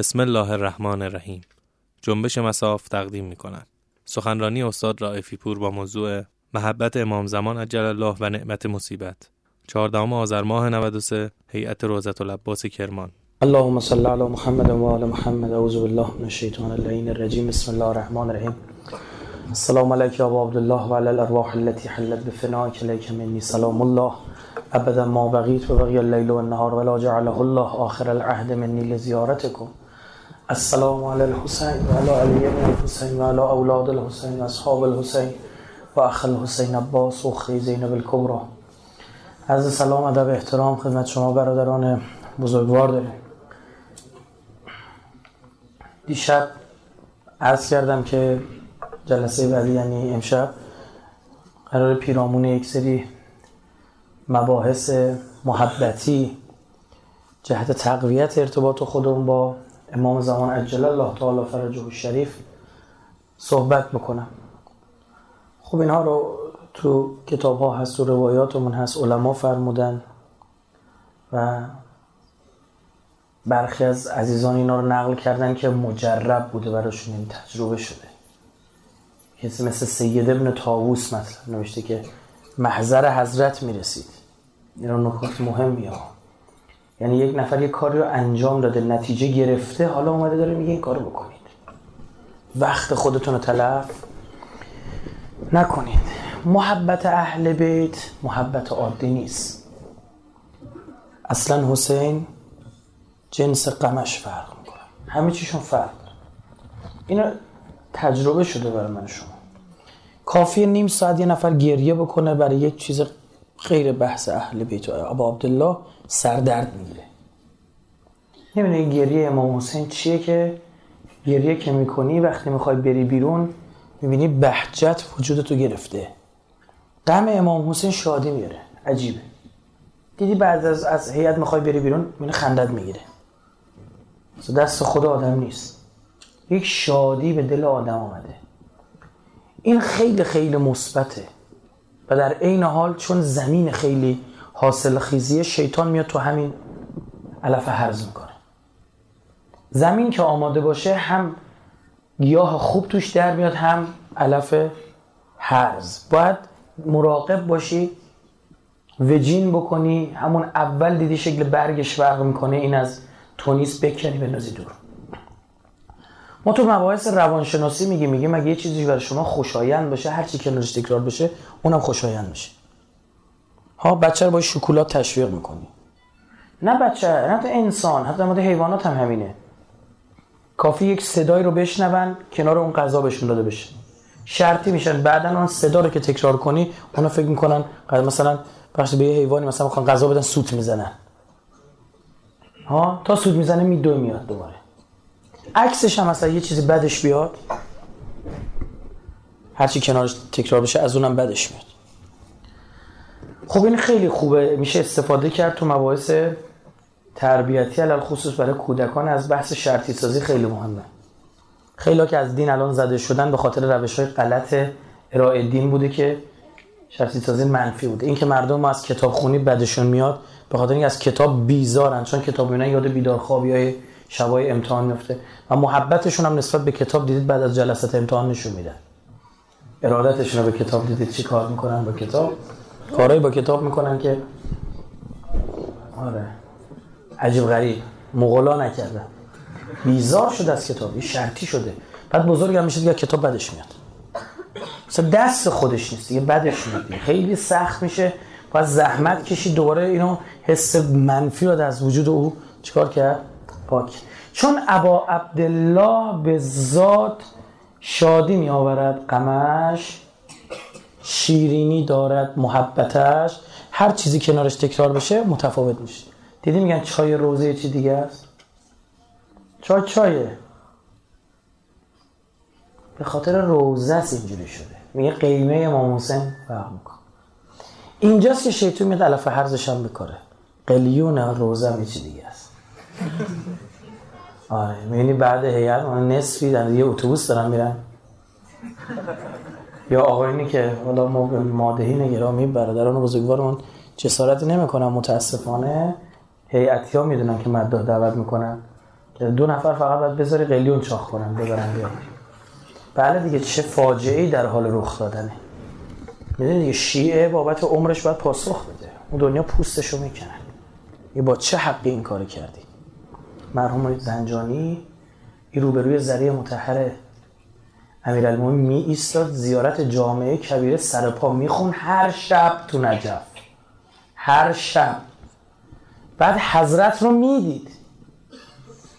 بسم الله الرحمن الرحیم. جنبش مساف تقدیم می کند سخنرانی استاد رائفی پور با موضوع محبت امام زمان عجل الله و نعمت مصیبت. چهاردهم آذر ماه 93 هیئت روزت العباس کرمان. اللهم صل علی محمد و آل محمد. اعوذ بالله من الشیطان اللعین الرجیم. بسم الله الرحمن الرحیم. السلام علیک ابا عبدالله و علی الارواح التي حلت بفنائك الیک منی سلام الله. ابدا ما بقیت و بقی اللیل و النهار ولا جعله الله آخر العهد منی لزیارتكم السلام علی الحسین و علی بن علی اولاد الحسین و اصحاب الحسین و اخ الحسین عباس و زینب الکبرى از سلام ادب احترام خدمت شما برادران بزرگوار داریم. دیشب عرض کردم که جلسه بعدی یعنی امشب قرار پیرامون یک سری مباحث محبتی جهت تقویت ارتباط خودمون با امام زمان عجل الله تعالی فرجه الشریف صحبت بکنم خب اینها رو تو کتاب ها هست و روایاتمون هست علما فرمودن و برخی از عزیزان اینا رو نقل کردن که مجرب بوده براشون این تجربه شده. کسی مثل سید ابن تاووس مثلا نوشته که محضر حضرت می‌رسید. این رو نکات مهمی ها یعنی یک نفر یک کاری رو انجام داده نتیجه گرفته حالا اومده داره میگه این کارو بکنید. وقت خودتون رو تلف نکنید. محبت اهل بیت محبت عادی نیست. اصلا حسین جنس قمش فرق می‌کنه. همه چیشون فرق اینا تجربه شده برای من شما. کافی نیم ساعت یه نفر گریه بکنه برای یک چیز غیر بحث اهل بیت. و عبدالله سردرد می‌گیره. نمی‌دونی گریه امام حسین چیه که گریه که می‌کنی وقتی می‌خوای بری بیرون می‌بینی بهجت وجودتو گرفته. غم امام حسین شادی میاره عجیبه. دیدی بعد از از هیئت می‌خوای بری بیرون می‌بینی خندت می‌گیره. دست خدا آدم نیست. یک شادی به دل آدم آمده. این خیلی خیلی مثبته. و در عین حال چون زمین خیلی حاصل خیزیه شیطان میاد تو همین علف هرز می‌کنه. زمین که آماده باشه هم گیاه خوب توش در میاد هم علف هرز باید مراقب باشی وجین بکنی همون اول دیدی شکل برگش فرق می‌کنه این از تونیس بکنی بندازی دور. ما تو مباحث روانشناسی میگیم میگیم اگه یه چیزی برای شما خوشایند باشه هر چی کنارش تکرار بشه اونم خوشایند میشه. ها بچه رو با شکلات تشویق می‌کنی. نه بچه نه حتی انسان حتی مورد حیوانات هم همینه. کافی یک صدایی رو بشنون کنار اون غذا بهشون داده بشه. شرطی میشن بعدا اون صدا رو که تکرار کنی اونا فکر می‌کنن مثلا بخش به یه حیوانی مثلا می‌خوان غذا بدن سوت می‌زنن. ها؟ تا سود می‌زنه میدوه میاد دوباره. عکسش هم مثلا یه چیزی بدش بیاد هرچی کنارش تکرار بشه از اونم بدش میاد. خب این خیلی خوبه. میشه استفاده کرد تو مباحث تربیتی علال خصوص برای کودکان. از بحث شرطی سازی خیلی مهمه. خیلی که از دین الان زده شدن به خاطر روش های غلط ارائه دین بوده که شرطی سازی منفی بوده. این که مردم از کتاب خونی بدشون میاد به خاطر اینکه از کتاب بیزارن چون کتاب میونن یاد بیدار خوابی های شبای امتحان میفته و محبتشون هم نسبت به کتاب دیدید بعد از جلسات امتحان نشون میدن. ارادتشون رو به کتاب دیدید چی کار می‌کنن با کتاب؟ کارهایی با کتاب می‌کنن که آره. عجیب غریب. مغلا نکردن. بیزار شده از کتاب. این شرطی شده. بعد بزرگ هم میشه دیگه کتاب بدش میاد. مثلا دست خودش نیست. دیگه بدش میاد. خیلی سخت میشه. باید زحمت کشید. دوباره اینو حس منفی رو از وجود او چیکار کرد؟ پاک چون ابا عبدالله به ذات شادی می آورد غمش شیرینی دارد محبتش. هر چیزی کنارش تکرار بشه متفاوت میشه. دیدی میگن چای روزه چی دیگه است؟ چای چایه. به خاطر روزه است اینجوری شده. میگه قیمه امام حسین فرق میکن اینجاست که شیطون میاد علف حرزش هم بکاره. قلیون روزه هم چی دیگه است. آره می‌بینی بعد هیئت نصفی در یه اتوبوس دارن میرن. یا آقایونی که حالا ما به مادهین گرامی برادران بزرگوارمون جسارتی نمی‌کنن متاسفانه هیئتی ها می‌دونن که مدده دعوت می‌کنن. دو نفر فقط باید بذاری قلیون چاخ کنن ببرن بیاری بله دیگه چه فاجعه ای در حال رخ دادنه. می‌دونی دیگه شیعه بابت عمرش باید پاسخ بده. اون دنیا پوستشو می‌کنن یه با چه حقی این کار کردی؟ مرحوم زنجانی این روبروی زریع متحر امیرالمومنین می ایستاد زیارت جامعه کبیره سر پا میخون هر شب تو نجف. هر شب. بعد حضرت رو می‌دید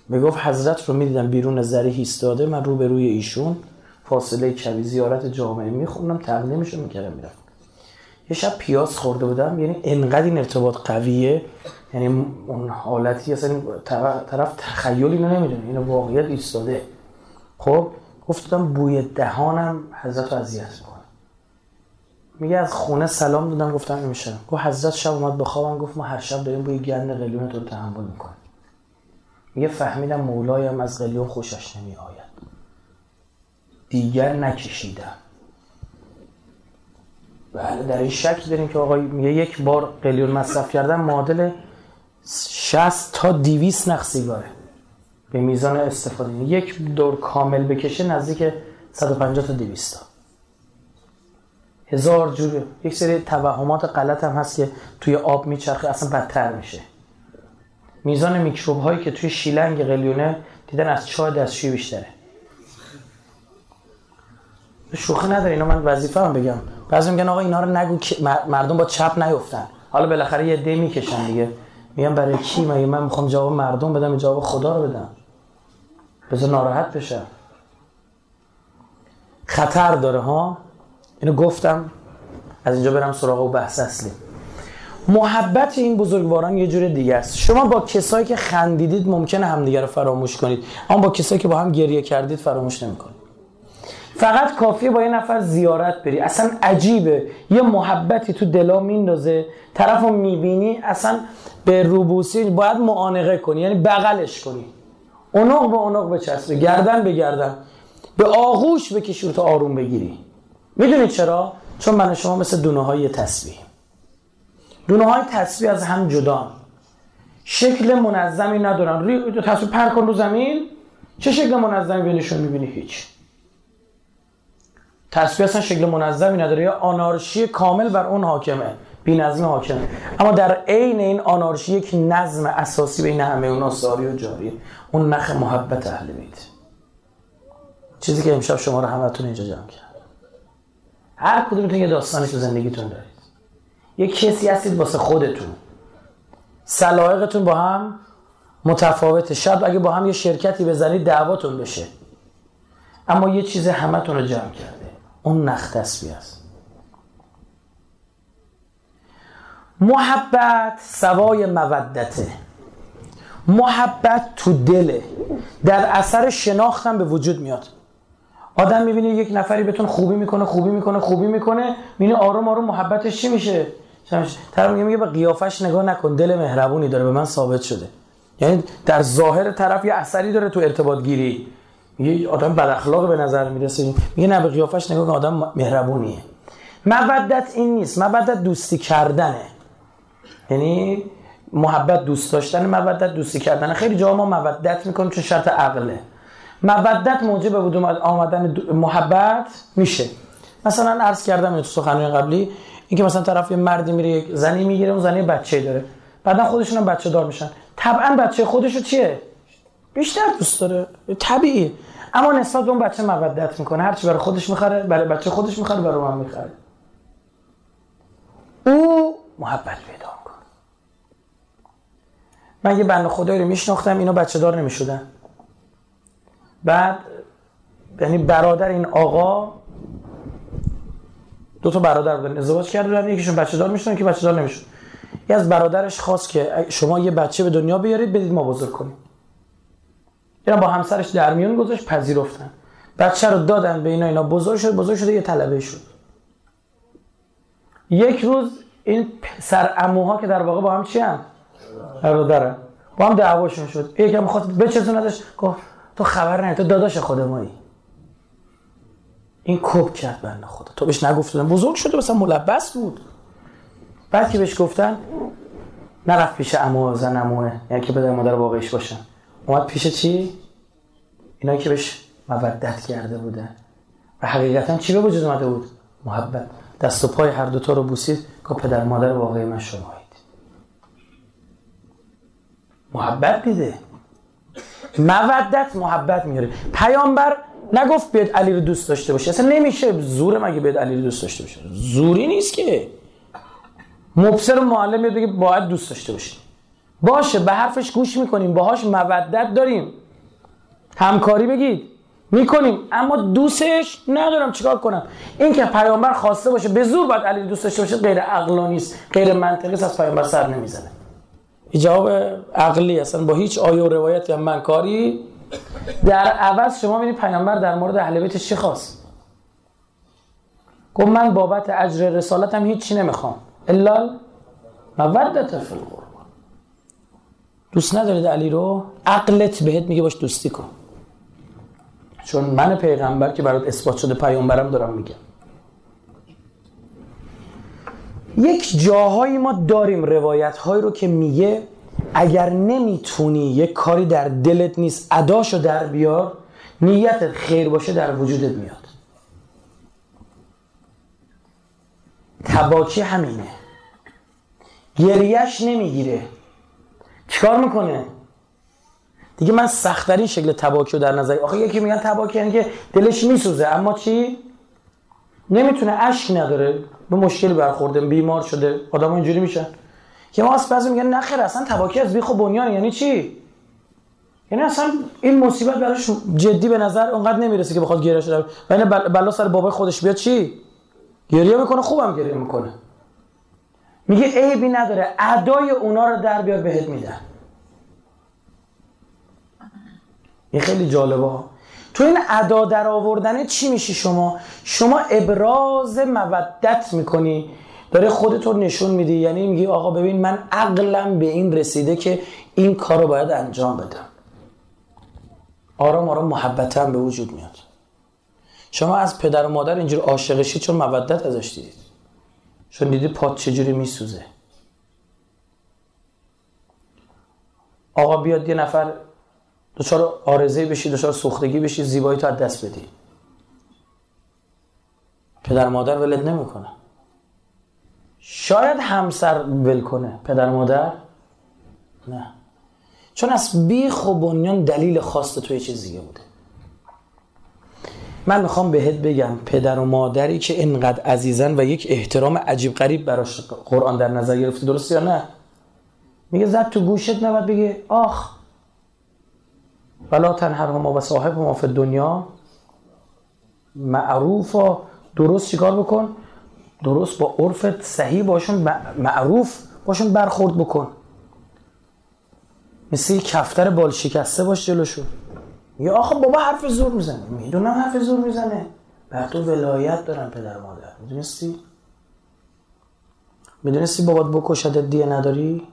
می‌گفت حضرت رو می‌دیدم بیرون زریح ایستاده من روبروی ایشون فاصله کبی زیارت جامعه میخوندم تقدیمش رو می‌کردم می‌رفت یه شب پیاز خورده بودم یعنی انقدر این ارتباط قویه یعنی اون حالتی اصلا طرف تخیلی رو نمی‌دونه این واقعیت ایستاده. خب گفتم بوی دهانم حضرت رو اذیت می‌کنه. میگه از خونه سلام دادم گفتم نمیشه گفت حضرت شب اومد بخوابم گفت ما هر شب داریم بوی گند قلیون تو تحمل می‌کنیم. میگه فهمیدم مولایم از قلیون خوشش نمی آید دیگر نکشیدم. بله در این شک داریم که آقای میگه یک بار قلیون مصرف کردن معادل 60 تا 200 نخ سیگاره به میزان استفاده. یک دور کامل بکشه نزدیک 150 تا 200 تا. هزار جور یک سری توهمات غلط هم هست که توی آب میچرخه اصلا بدتر میشه. میزان میکروب هایی که توی شیلنگ قلیونه دیدن از چای دستشویی بیشتره. شوخی نداره اینا من وظیفه هم بگم. بعضی میگن آقا اینا رو نگو مردم با چپ نیفتن. حالا بالاخره یه دی می‌کشن دیگه. میگم برای کی؟ مگه من می‌خوام جواب مردم بدم جواب خدا رو بدم. بذار ناراحت بشه. خطر داره ها؟ اینو گفتم. از اینجا برم سراغ و بحث اصلی. محبت این بزرگواران یه جور دیگه است. شما با کسایی که خندیدید ممکنه همدیگه رو فراموش کنید اما با کسایی که با هم گریه کردید فراموش نمی‌کنید. فقط کافیه با یه نفر زیارت بری. اصلا عجیبه. یه محبتی تو دلا میندازه طرف رو می‌بینی اصلا به روبوسی باید معانقه کنی یعنی بغلش کنی. اونق به اونق بچسبه. گردن به گردن. به آغوش بکشی رو تا آروم بگیری. می‌دونید چرا؟ چون من شما مثل دونه های تسبیح دونه های تسبیح از هم جدا شکل منظمی ندارن. روی تسبیح پر کن رو زمین. چه شکل منظمی بینشون می‌بینی؟ هیچ. تسبیح اصلا شکل منظمی نداره. یا آنارشی کامل بر اون حاکمه. بی نظم حاکمه اما در عین این آنارشی یک نظم اساسی بین همه اونا ساری و جاری. اون نخ محبت اهل بیت. چیزی که امشب شما رو همتون اینجا جمع کرد. هر کدومتون یه داستانی تو زندگیتون دارید. یه کسی هستید واسه خودتون. سلایقتون با هم متفاوته. شاید اگه با هم یه شرکتی بزنید دعواتون بشه. اما یه چیز همتون رو جمع کرده. اون نخ تسبیح است. محبت سوای مودته. محبت تو دله. در اثر شناختم به وجود میاد. آدم می‌بینه یک نفری بهتون خوبی می‌کنه خوبی می‌کنه خوبی می‌کنه می‌بینه آروم آروم محبتش چی میشه؟ طرف میگه میگه به قیافش نگاه نکن دل مهربونی داره به من ثابت شده. یعنی در ظاهر طرف یه اثری داره تو ارتباط گیری یه آدم بد اخلاق به نظر می‌رسه. میگه نه به قیافش نگاه کن آدم مهربونیه. مودت این نیست. مودت دوستی کردنه. یعنی محبت دوست داشتن مودت دوستی کردن. خیلی جا ما مودت می‌کنیم چون شرط عقله. مودت موجب بود آمدن محبت میشه. مثلا عرض کردم تو سخنرانی قبلی اینکه مثلا طرف یه مردی میره یک زنی می‌گیره اون زنی بچه داره. بعدا خودشون هم بچه دار میشن. طبعا بچه خودشو چیه؟ بیشتر دوست داره. طبیعی اما نسبت به اون بچه مودت می‌کنه. هرچی برای خودش می‌خره برای بچه خودش می‌خره برای من می‌خره. او محبت من یه بند خدایی رو میشناختم اینا بچه دار نمی‌شدن. بعد یعنی برادر این آقا دو تا برادر بودن ازدواج کرده یکیشون بچه دار می‌شدن که بچه دار نمی‌شد. یه از برادرش خواست که شما یه بچه به دنیا بیارید بدید ما بزرگ کنیم. اینا با همسرش در میون گذاشت پذیرفتن. بچه رو دادن به اینا اینا بزرگ شد بزرگ شده یه طلبه شد. یک روز این سر اموها که در واقع با هم چی هم؟ برادرن با هم دعواشون شد. یکم خواست بچتون نداشت گفت تو خبر نه تو داداش خود مایی. این کوب کرد بنده خدا. تو بهش نگفتن. بزرگ شده مثلا ملبس بود. بعد که بهش گفتن نرفت پیش امو زن اموه یعنی که پدر مادر واقعیش باشن. اومد پیش چی؟ اینا که بهش مودت کرده بودن و حقیقتا چی به وجود اومده بود؟ محبت. دست و پای هر دوتا رو بوسید که پدر مادر واقعی من شمایید محبت دیده مودت محبت میاره. پیامبر نگفت بیاد علی رو دوست داشته باشه. اصلا نمیشه زوره مگه بیاد علی رو دوست داشته باشه. زوری نیست که. مبصر و معلم بیاد بگه باید دوست داشته باشی باشه به حرفش گوش می‌کنیم. باهاش مودت داریم. همکاری بگید. می‌کنیم. اما دوستش ندارم. چیکار کنم؟ این که پیامبر خواسته باشه به زور باید علی دوست داشته باشه غیر عقلانی است غیر منطقی است از پیامبر سر نمی‌زنه. جواب عقلی اصلا با هیچ آیه و روایت یا من کاری در عوض شما ببینید پیامبر در مورد اهل بیتش چی خواست؟ گفت من بابت اجر رسالتم هیچی نمی‌خوام. الا مودت فی القربان. دوست ندارید علی رو؟ عقلت بهت میگه باش دوستی کن. چون من پیغمبر که برات اثبات شده پیامبرم دارم میگم. یک جاهایی ما داریم روایت هایی رو که میگه اگر نمی‌تونی یک کاری در دلت نیست اداشو در بیار نیتت خیر باشه در وجودت میاد. تباکی همینه. گریش نمی‌گیره. چیکار می‌کنه؟ دیگه من سختترین شکل تباکی رو در نظر آخه یکی میگن تباکی یعنی که دلش میسوزه اما چی؟ نمی‌تونه اشک نداره. به مشکل برخورده بیمار شده. آدم اینجوری میشن که ما بعضی میگن نخیر اصلا تباکی از بیخ و بنیان یعنی چی؟ یعنی اصلا این مصیبت براش جدی به نظر اونقدر نمی‌رسه که بخواد گریه شده. و این بلا سر بابای خودش بیاد چی؟ گریه می‌کنه خوبم گریه می‌کنه. میگه عیبی نداره. ادای اونا رو در بیار بهت میدن. این خیلی جالبه. تو این ادا در آوردن چی میشی شما؟ شما ابراز مودت می‌کنی. داره خودتو نشون میدی. یعنی میگی آقا ببین من عقلم به این رسیده که این کار رو باید انجام بدم. آرام آرام محبتم به وجود میاد. شما از پدر و مادر اینجور عاشقشی چون مودت ازش دیدید. چون دیدی پات چجوری میسوزه. آقا بیاد یه نفر دچار آرزه بشی دچار سوختگی بشی زیبایی تو از دست بدی. پدر مادر ولد نمی‌کنه. شاید همسر ول کنه. پدر مادر؟ نه. چون از بیخ و بنیان دلیل خواست تو یه چیز دیگه بوده. من می‌خوام بهت بگم پدر و مادری که اینقدر عزیزن و یک احترام عجیب غریب براش قرآن در نظر گرفته درست یا نه؟ میگه زد تو گوشت نباید بگه آخ ولا تنهرهما و صاحب ما فی دنیا معروف و درست چیکار بکن؟ درست با عرفت صحیح باشون معروف باشون برخورد بکن. مثل کفتر بال شکسته باش جلوشون یا آخه بابا حرف زور می‌زنه. می‌دونم حرف زور می‌زنه. بر تو ولایت دارن پدر مادر. می‌دونستی؟ می‌دونستی بابات بکشدت دیه نداری؟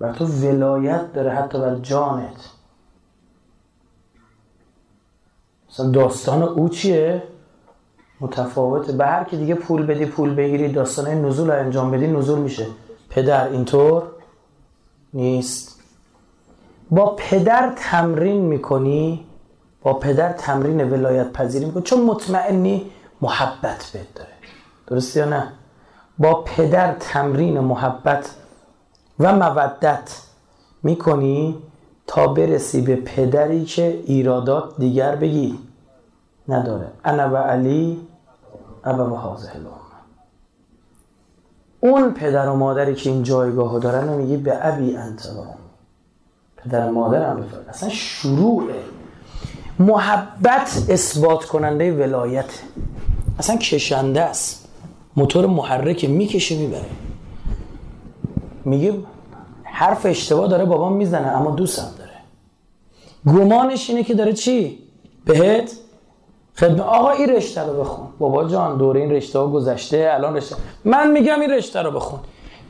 بر تو ولایت داره حتی بر جانت. مثلا داستان او چیه؟ متفاوته. به هر کی دیگه پول بدی پول بگیری داستان نزول انجام بدی نزول میشه. پدر اینطور نیست. با پدر تمرین می‌کنی با پدر تمرین ولایت پذیری می‌کنی. چون مطمئنی محبت بهت داره. درست یا نه؟ با پدر تمرین محبت و مودت می‌کنی تا برسی به پدری که ایرادات دیگر بگی. نداره. انا و علی ابا و حاضر اون پدر و مادری که این جایگاه دارن رو میگی به ابی انت پدر و مادرم بفرد اصلا شروع محبت اثبات کننده ولایت. اصلا کشنده است. موتور محرک می‌کشه می‌بره. میگه حرف اشتباه داره بابام می‌زنه اما دوستم داره. گمانش اینه که داره چی؟ بهت خدمت آقا این رشته رو بخون. بابا جان دوره این رشته ها گذشته الان رشته من میگم این رشته رو بخون.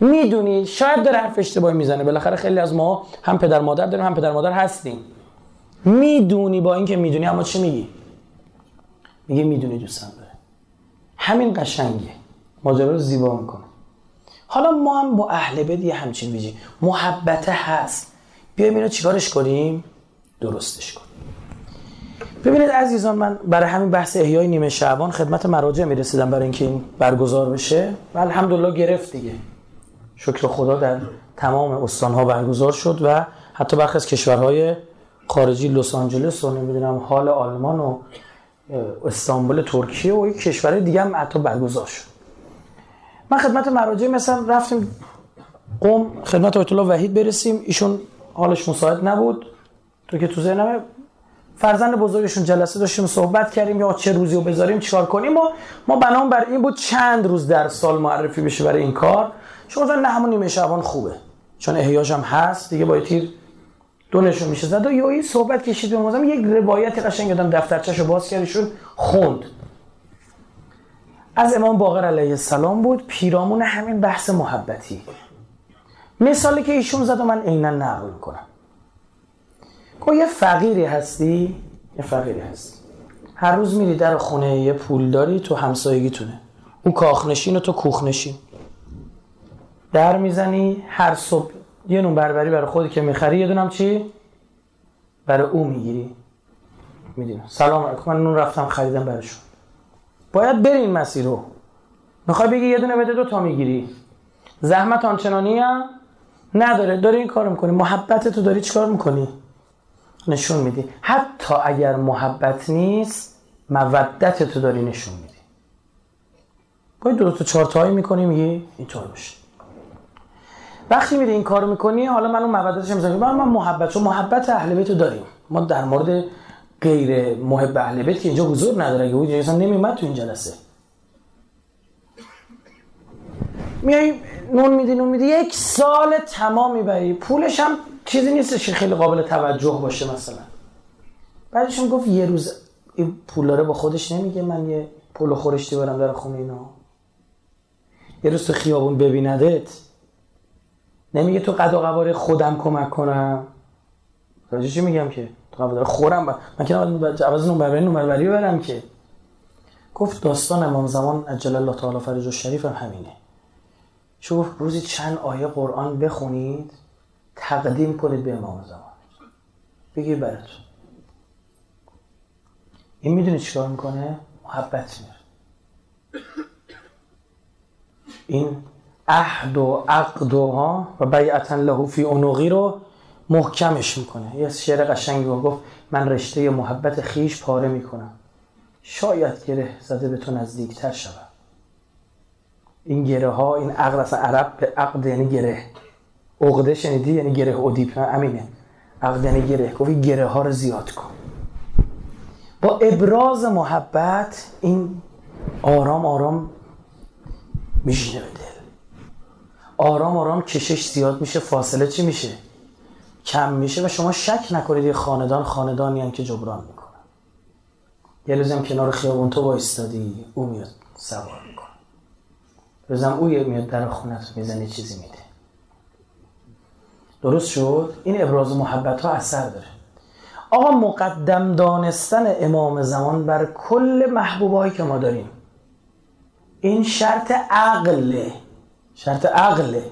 می‌دونی شاید داره حرف اشتباهی می‌زنه. بالاخره خیلی از ما هم پدر مادر داریم هم پدر مادر هستیم. می‌دونی با اینکه می‌دونی اما چی میگی؟ میگه می‌دونی دوستم داره. همین قشنگه. ماجرا رو زیبا می‌کنه. حالا ما هم با اهل بیت یه همچین ویژه محبت هست. بیایم اینو چیکارش کنیم؟ درستش کنیم. ببینید عزیزان من برای همین بحث احیای نیمه شعبان خدمت مراجع می‌رسیدم برای اینکه این برگزار بشه. و الحمدلله گرفت دیگه. شکر خدا در تمام استانها برگزار شد و حتی برخی از کشورهای خارجی لس آنجلس و نمی‌دونم حال آلمان و استانبول ترکیه و یک کشور دیگه هم حتی برگزار شد. من خدمت مراجع مثلا رفتیم قوم خدمت آیت الله وحید برسیم ایشون حالش مساعد نبود. تو که تو ذهنمه فرزند بزرگشون جلسه داشتیم صحبت کردیم یا چه روزی رو بذاریم چیکار کنیم؟ ما ما بنام بر این بود چند روز در سال معرفی بشه برای این کار. شما نه همون نیمه شعبان خوبه. چون احیاش هم هست دیگه با تیر دو نشون میشه. زد و یه صحبت کشید به یک روایت قشنگ دفترچه دفترچه‌شو باز کردشون خوند. از امام باقر علیه السلام بود پیرامون همین بحث محبتی. مثالی که ایشون زد و من عینا نقل می‌کنم گو یه فقیری هستی؟ یه فقیری هستی. هر روز میری در خونه یه پول داری تو همسایگیتونه. اون کاخنشین و تو کوخنشین. در می‌زنی هر صبح یه نون بربری برای خودی که می‌خری یه دونم چی؟ برای او می‌گیری. می‌دونم. سلام علیکم. من نون رفتم خریدم برایشون باید بری این مسیر رو. می‌خوای بگی یه دونه بده دو تا می‌گیری. زحمت آنچنانی هم نداره. داری این کار می‌کنی. محبت تو داری چیکار می‌کنی؟ نشون میدی. حتی اگر محبت نیست مودت تو داری نشون میدی. باید دو تا چهار تایی می‌کنی میگی اینطور باشه وقتی میری این کارو می‌کنی حالا من اون مودتش می‌ذارم. من محبت چون محبت اهل بیتو داریم. ما در مورد غیر محب اهل بیت که اینجا حضور نداره اگه بود اصلا نمیومد تو این جلسه. میای نون میدی نون میدی. یک سال تمام می‌بری پولش هم چیزی نیستش که خیلی قابل توجه باشه مثلا. بعدشون گفت یه روز این پولاره با خودش نمیگه من یه پول خورشتی برم در خونه اینا. یه روز تو خیابون ببیندت. نمیگه تو قد و قواره خودم کمک کنم. راجع چی میگم که؟ قد خورم با... من که عوض نمبر نمبر برم که. گفت داستان امام زمان عجل الله تعالی فرج و شریف هم همینه. شوف روزی چند آیه قرآن بخونید تقدیم کنید به امام زمان. بگیر براتون این می‌دونی چیکار می‌کنه؟ محبت میاره این عهد و عقد و ها و بیعتا له فی عنقی رو محکمش می‌کنه. یه شعر قشنگی گفت من رشته محبت خیش پاره می‌کنم. شاید گره زده به تو نزدیکتر شود این گره ها این عقد اصلا عرب به عقد یعنی گره. عقده شنیدی یعنی گره ادیپ امینه عقد یعنی گره. گفت گره ها رو زیاد کن. با ابراز محبت این آرام آرام میشینه به دل. آرام آرام کشش زیاد میشه. فاصله چی میشه؟ کم میشه و شما شک نکنید یه خاندان خاندانی هم که جبران می‌کنن یه لازم کنار خیابون تو ایستادی او میاد سوار می‌کنه. روزم او میاد در خونت می‌زنی چیزی میده. درست شد؟ این ابراز محبت ها اثر داره. آقا مقدم دانستن امام زمان بر کل محبوبایی که ما داریم. این شرط عقله شرط عقله.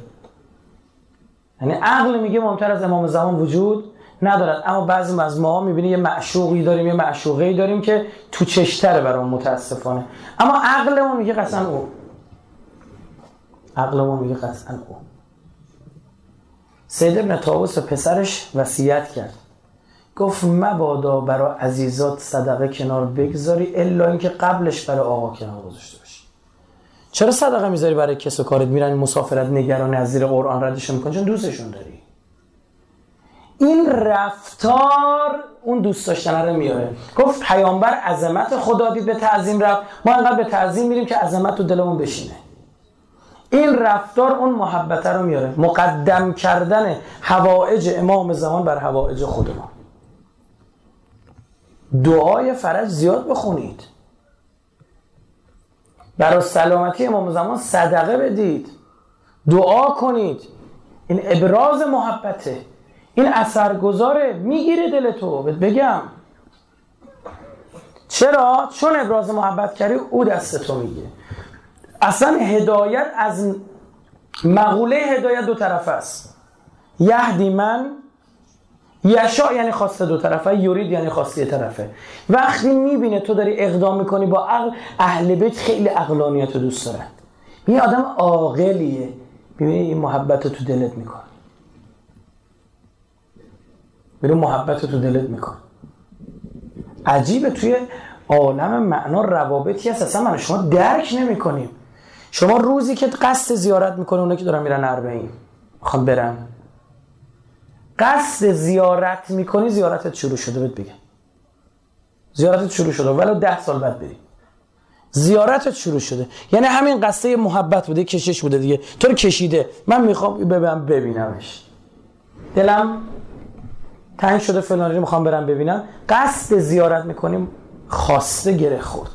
یعنی عقل میگه مهمتر از امام زمان وجود ندارد. اما بعضی از ما می‌بینی یه معشوقی داریم یه معشوقی داریم که تو چشتره برام متاسفانه. اما عقلمون میگه قطعا او. عقلمون میگه قطعا او. سید ابن طاووس پسرش وصیت کرد. گفت مبادا برای عزیزات صدقه کنار بگذاری الا اینکه قبلش برای آقا کنار گذاشته چرا صدقه می‌ذاری برای کس و کارت؟ میرن مسافرت نگران از زیر قرآن ردشون می‌کنی چون دوستشون داری. این رفتار اون دوست داشتن رو میاره. گفت پیامبر عظمت خدا دید به تعظیم رفت. ما انقدر به تعظیم میریم که عظمت تو دلمون بشینه. این رفتار اون محبت رو میاره. مقدم کردن هوایج امام زمان بر هوایج خود ما دعای فرج زیاد بخونید. برای سلامتی امام زمان صدقه بدید. دعا کنید. این ابراز محبته. این اثرگذاره. می‌گیره دل تو. بگم. چرا؟ چون ابراز محبت کردی او دست تو می‌گیره. اصلا هدایت از مقوله هدایت دو طرف است. یهدی من یشا یعنی خواسته دو طرفه یورید یعنی خواسته طرفه. وقتی می‌بینه تو داری اقدام می‌کنی با عقل اهل بیت خیلی عقلانیت رو دوست دارن. این آدم عاقلیه. ببینی این محبت تو دلت میکن ببین محبت تو دلت میکن عجیبه توی عالم معنا روابطی هست. اصلا من شما درک نمی‌کنیم. شما روزی که قصد زیارت می‌کنه اونا که دارن میرن اربعین می‌خوام برن قصد زیارت می‌کنی زیارتت شروع شده بهت بگم. زیارتت شروع شده ولو ده سال بعد بری زیارتت شروع شده. یعنی همین قصه محبت بوده کشش بوده دیگه. تو رو کشیده. من می‌خوام ببینم ببینمش. دلم تنگ شده فلانی می‌خوام برم ببینم. قصد زیارت می‌کنیم خواسته گره خورد.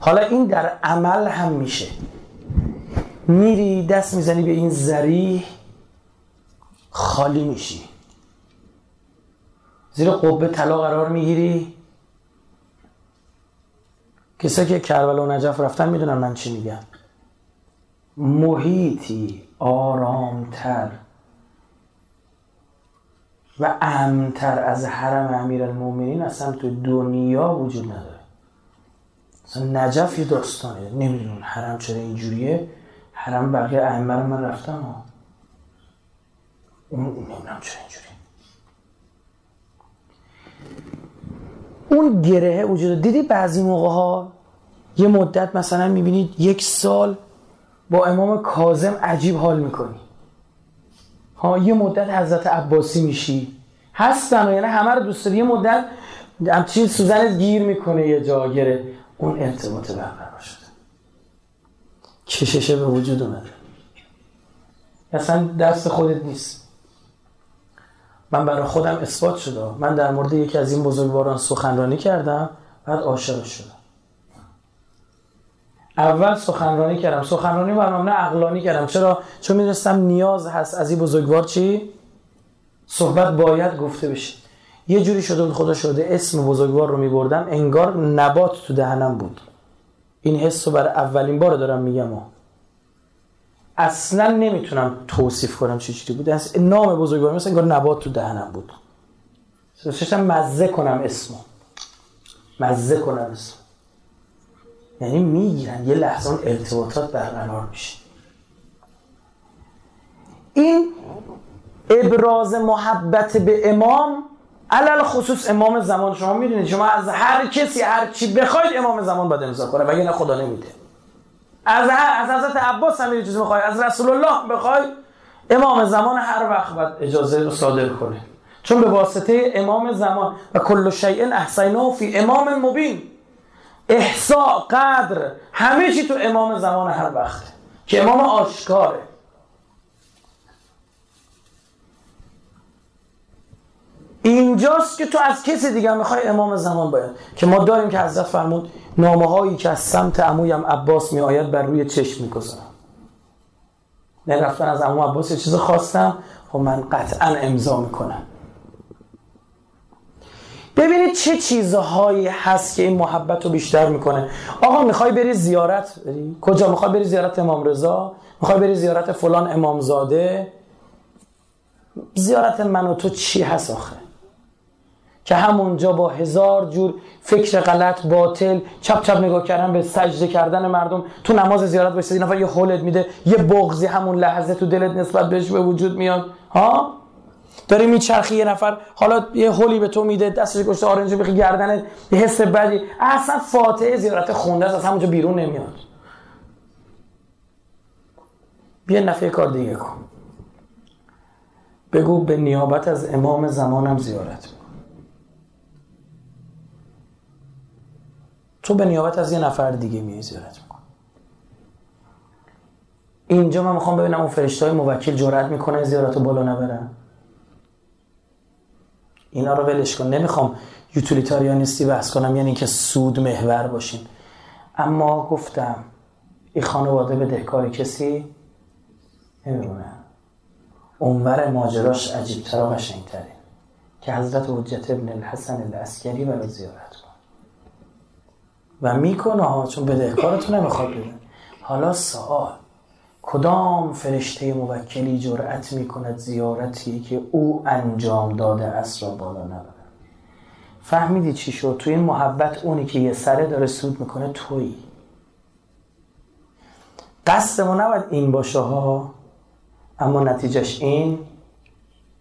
حالا این در عمل هم میشه. میری دست می‌زنی به این زری. خالی میشی. زیر قبه طلا قرار می‌گیری. کسایی که کربلا و نجف رفتن می‌دونن من چی میگم. محیطی آرامتر و امتر از حرم امیر المومنین اصلا تو دنیا وجود نداره. اصلا نجف یه داستانه. نمی‌دونم حرم چرا اینجوریه. حرم بقیه ائمه رو من رفتم ها. اون نمی‌دونم چرا اینجوری؟ اون گره وجود دیدی بعضی موقع ها یه مدت مثلا می‌بینید یک سال با امام کازم عجیب حال می‌کنی. ها یه مدت حضرت عباسی میشی. هستن یعنی همه رو دوست داری. یه مدت همچین سوزنت گیر می‌کنه یه جا گره. اون ارتباط برقرار شده. کششه به وجود اومده. اصلا دست خودت نیست. من برای خودم اثبات شده من در مورد یکی از این بزرگواران سخنرانی کردم بعد عاشق شدم. اول سخنرانی کردم. سخنرانی برنامه عقلانی کردم. چرا؟ چون می‌دونستم نیاز هست از این بزرگوار چی؟ صحبت باید گفته بشه. یه جوری شده بود خدا شده اسم بزرگوار رو میبردم. انگار نبات تو دهنم بود. این حس رو برای اولین بار دارم میگم. ها. اصلا نمی‌تونم توصیف کنم چه چیزی بود نام بزرگوار مثل انگار نبات تو دهنم بود. داشتم مزه کنم اسمو. مزه کنم اسم یعنی می‌گیرن یه لحظه اون ارتباطات برقرار میشه. این ابراز محبت به امام علل خصوص امام زمان. شما می‌دونید شما از هر کسی هر چی بخواید امام زمان باید امضا کنه. وگرنه خدا نمیده؟ از از حضرت عباس هم چیزی می‌خوای؟ از رسول الله بخوای امام زمان هر وقت باید اجازه رو صادر کنه. چون به واسطه امام زمان و کل شیء احسیناه فی امام مبین. احسا قدر همه چی تو امام زمان هر وقت. که امام آشکاره. اینجاست که تو از کسی دیگه می‌خوای امام زمان باید. که ما داریم که حضرت فرمود نامه هایی که از سمت عمویم عباس می آید بر روی چشم می‌گذارم. نه رفتن از عمو عباس چیز خواستم خب من قطعا امضا می‌کنم. ببینید چه چیزهایی هست که این محبت رو بیشتر می‌کنه. آقا می‌خوای بری زیارت بری؟ کجا؟ می‌خوای بری زیارت امام رضا؟ می‌خوای بری زیارت فلان امامزاده؟ زیارت من و تو چی هست آخه؟ که همونجا با هزار جور فکر غلط باطل چپ چپ نگاه کردن به سجده کردن مردم تو نماز زیارت باشید این نفر یه حولت میده یه بغضی همون لحظه تو دلت نسبت بهش به وجود میاد. ها؟ داری میچرخی یه نفر حالا یه هولی به تو میده دستش گشته آرنج بخی گردنت یه حس بدی. اصلا فاتحه زیارت خونده از همونجا بیرون نمیاد. بیا نفع کار دیگه کن. بگو به نیابت از امام زمانم زیارت تو به نیابت از یه نفر دیگه میای زیارت میکن اینجا من می‌خوام ببینم اون فرشته های موکل جرأت می‌کنه زیارت رو بالا نبرن. اینا رو ولش کن. نمی‌خوام یوتیلیتاریانیستی بحث کنم یعنی که سود محور باشین. اما گفتم این خانواده به دهکار کسی نمیمونه. اونور ماجراش عجیبتر و قشنگتره که حضرت حجت ابن الحسن الاسکری برای زیارت کن و می‌کنه ها چون بدهکارتون نمی‌خواد بده. حالا سوال کدام فرشته موکلی جرأت می کند زیارتی که او انجام داده است را بالا نبرد؟ فهمیدی چی شد؟ تو این محبت اونی که یه سره داره سود می‌کنه تویی. ما نباید این باشه ها اما نتیجهش این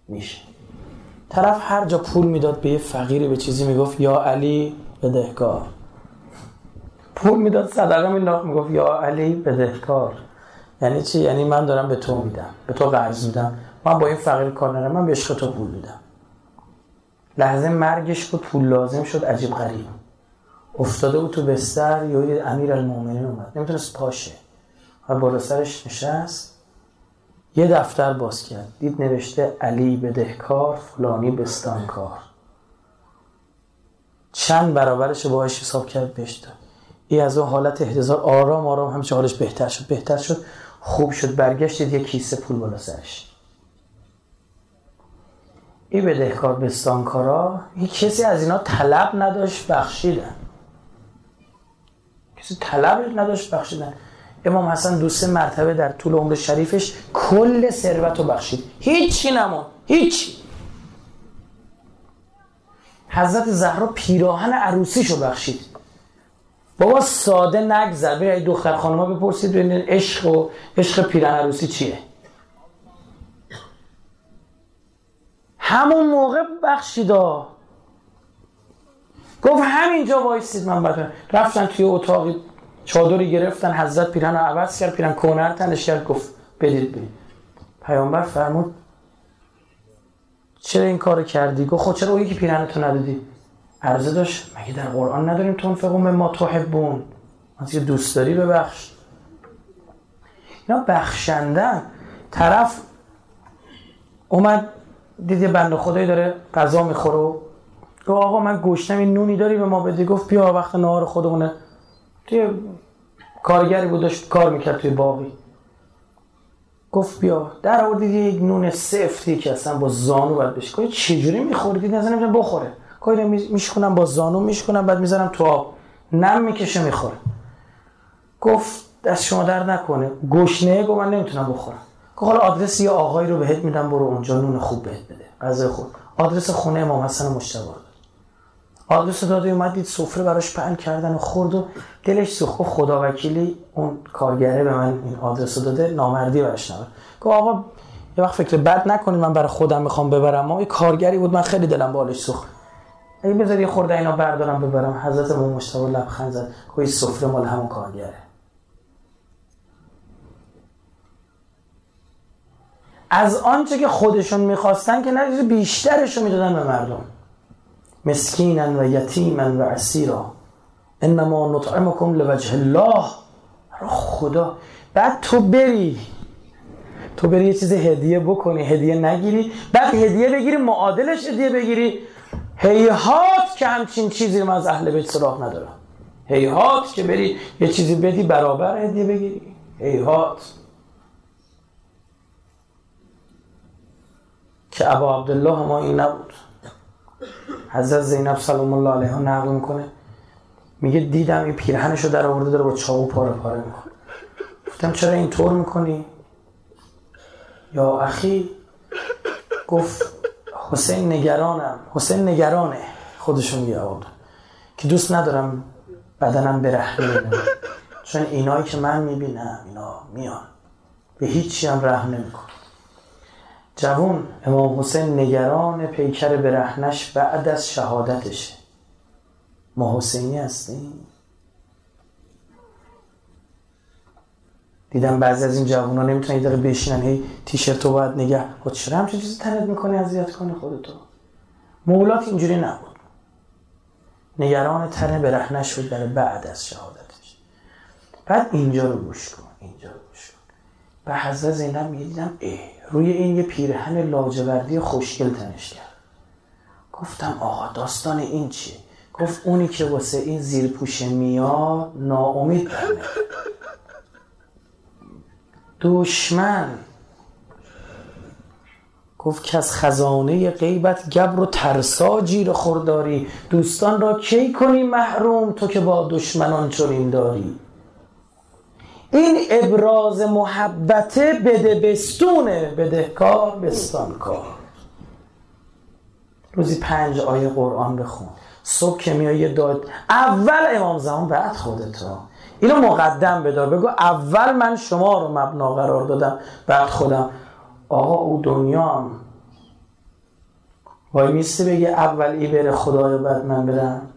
میشه. طرف هر جا پول می‌داد به یه فقیری به چیزی می‌گفت یا علی بدهکار. پول می‌داد صدقه مینداخت. می‌گفت یا علی بدهکار. یعنی چی؟ یعنی من دارم به تو میدم به تو قرض میدم. من با این فقیر کار ندارم من به عشق تو پول میدم. لحظه مرگش بود پول لازم شد عجیب غریب. افتاده بود تو بستر یا امیر المومنین اومد. نمی‌تونست پاشه. و بالا سرش نشست. یه دفتر باز کرد. دید نوشته علی بدهکار فلانی بستانکار. چند برابرش باهاش حساب کرد بهش ای از اون حالت احتضار آرام آرام همچه حالش بهتر شد. بهتر شد. خوب شد. برگشتید یه کیسه پول بالا سرش. این بدهکار بستانکارا هیچ کسی از اینا طلب نداشت بخشیدن. کسی طلب نداشت بخشیدن. امام حسن دو سه مرتبه در طول عمر شریفش کل ثروت رو بخشید. هیچی نمون هیچی. حضرت زهرا پیراهن عروسیشو بخشید. بابا ساده نگذر برای دختر خانما بپرسید ببینید عشق و عشق پیراهن عروسی چیه. همون موقع بخشیدا گفت همینجا وایسید من بعد رفتن توی اتاقی چادری گرفتن حضرت پیرن رو عوض کرد پیرن کونر تنش کرد گفت بدید بدید پیامبر فرمود چرا این کار کردی؟ گفت خود خب چرا او یکی پیرن تو ندادی؟ عرضه داشت مگه در قرآن نداریم تنفقون ما تحبون؟ از که دوست داری ببخش. اینا بخشندن. طرف اومد دیدی بند خدایی داره غذا می‌خوره گفت آقا من گوشتم این نونی داری به ما بدی گفت بیا وقت نهار خودمونه. توی کارگری بود داشت کار می‌کرد توی باقی. گفت بیا. در آوردید یک نون سفتی که اصلا با زانو باید بشه. چجوری میخوردید؟ نمی‌دونم بخوره. گاهی میشکنم با زانو میشکنم بعد می‌ذارم تو آب. نم می‌کشه می‌خوره. گفت دست شما در نکنه. گشنه گفت من نمی‌تونم بخورم. گفت حالا آدرس یه آقایی رو بهت میدم برو اونجا نون خوب بهت بده. غذا خوب آدرس خونه امام حسن مشتبه. آدرس داده اومد دید سفره براش پهن کردن و خورد و دلش سوخت. خدا وکیلی اون کارگره به من این آدرس داده نامردی براش نبود گفت آقا یه وقت فکر بد نکنید من برای خودم می‌خوام ببرم. ما یه کارگری بود من خیلی دلم بالش سوخت. اگه بذاری خورده اینا بردارم ببرم حضرت مو مشتبه لبخند زد. کوی سفره مال همون کارگره. از آنچه که خودشون می‌خواستن که نه بیشترش رو می‌دادن به مردم. مسکینا و یتیما و اسیرا. انما نطعمکم لوجه الله. خدا. بعد تو بری. تو بری یه چیز هدیه بکنی. هدیه نگیری. بعد هدیه بگیری معادلش هدیه بگیری. هیهات که همچین چیزی من از اهل بیت سراغ ندارم. هیهات که بری یه چیزی بدی برابر هدیه بگیری. هیهات. که ابا عبدالله ما این نبود. حضرت زینب سلام الله علیها نقل می‌کنه. میگه دیدم این پیرهنش رو در آورده داره با چاقو پاره پاره می‌کنه. گفتم چرا اینطور می‌کنی؟ یا اخی؟ گفت حسین نگرانم. حسین نگرانه. خودشون میگه که دوست ندارم بدنم برهنه چون اینایی که من می‌بینم اینا میان. به هیچی هم رحم نمیکن جوون امام حسین نگران پیکر برهنش بعد از شهادتشه. ما حسینی هستیم؟ دیدم بعضی از این جوونا نمی‌تونن یه بشینن هی تیشرتو باید نگه خود چرا همچین چیزی تنت می‌کنی اذیت کنی خودتو. مولات اینجوری نبود. نگران تن برهنش شد در بعد از شهادتش. بعد اینجا رو گوش کن اینجا رو گوش کن. به حضرت زینب میگه دیدم اه روی این یه پیرهن لاجوردی خوشگل تنش کرد. گفتم آقا داستان این چیه؟ گفت اونی که واسه این زیرپوش میاد ناامید دشمن. گفت که از خزانه غیبت گبر و ترسا جیر خورداری دوستان را کی کنی محروم؟ تو که با دشمنان چنین داری. این ابراز محبته بده بستونه بدهکار بستانکار روزی پنج آیه قرآن بخون. صبح که میای داد اول امام زمان بعد خودت اینو مقدم بدار. بگو اول من شما رو مبنا قرار دادم بعد خودم. آقا او دنیا وای میسته بگه اول ای بره خدای بعد من برم؟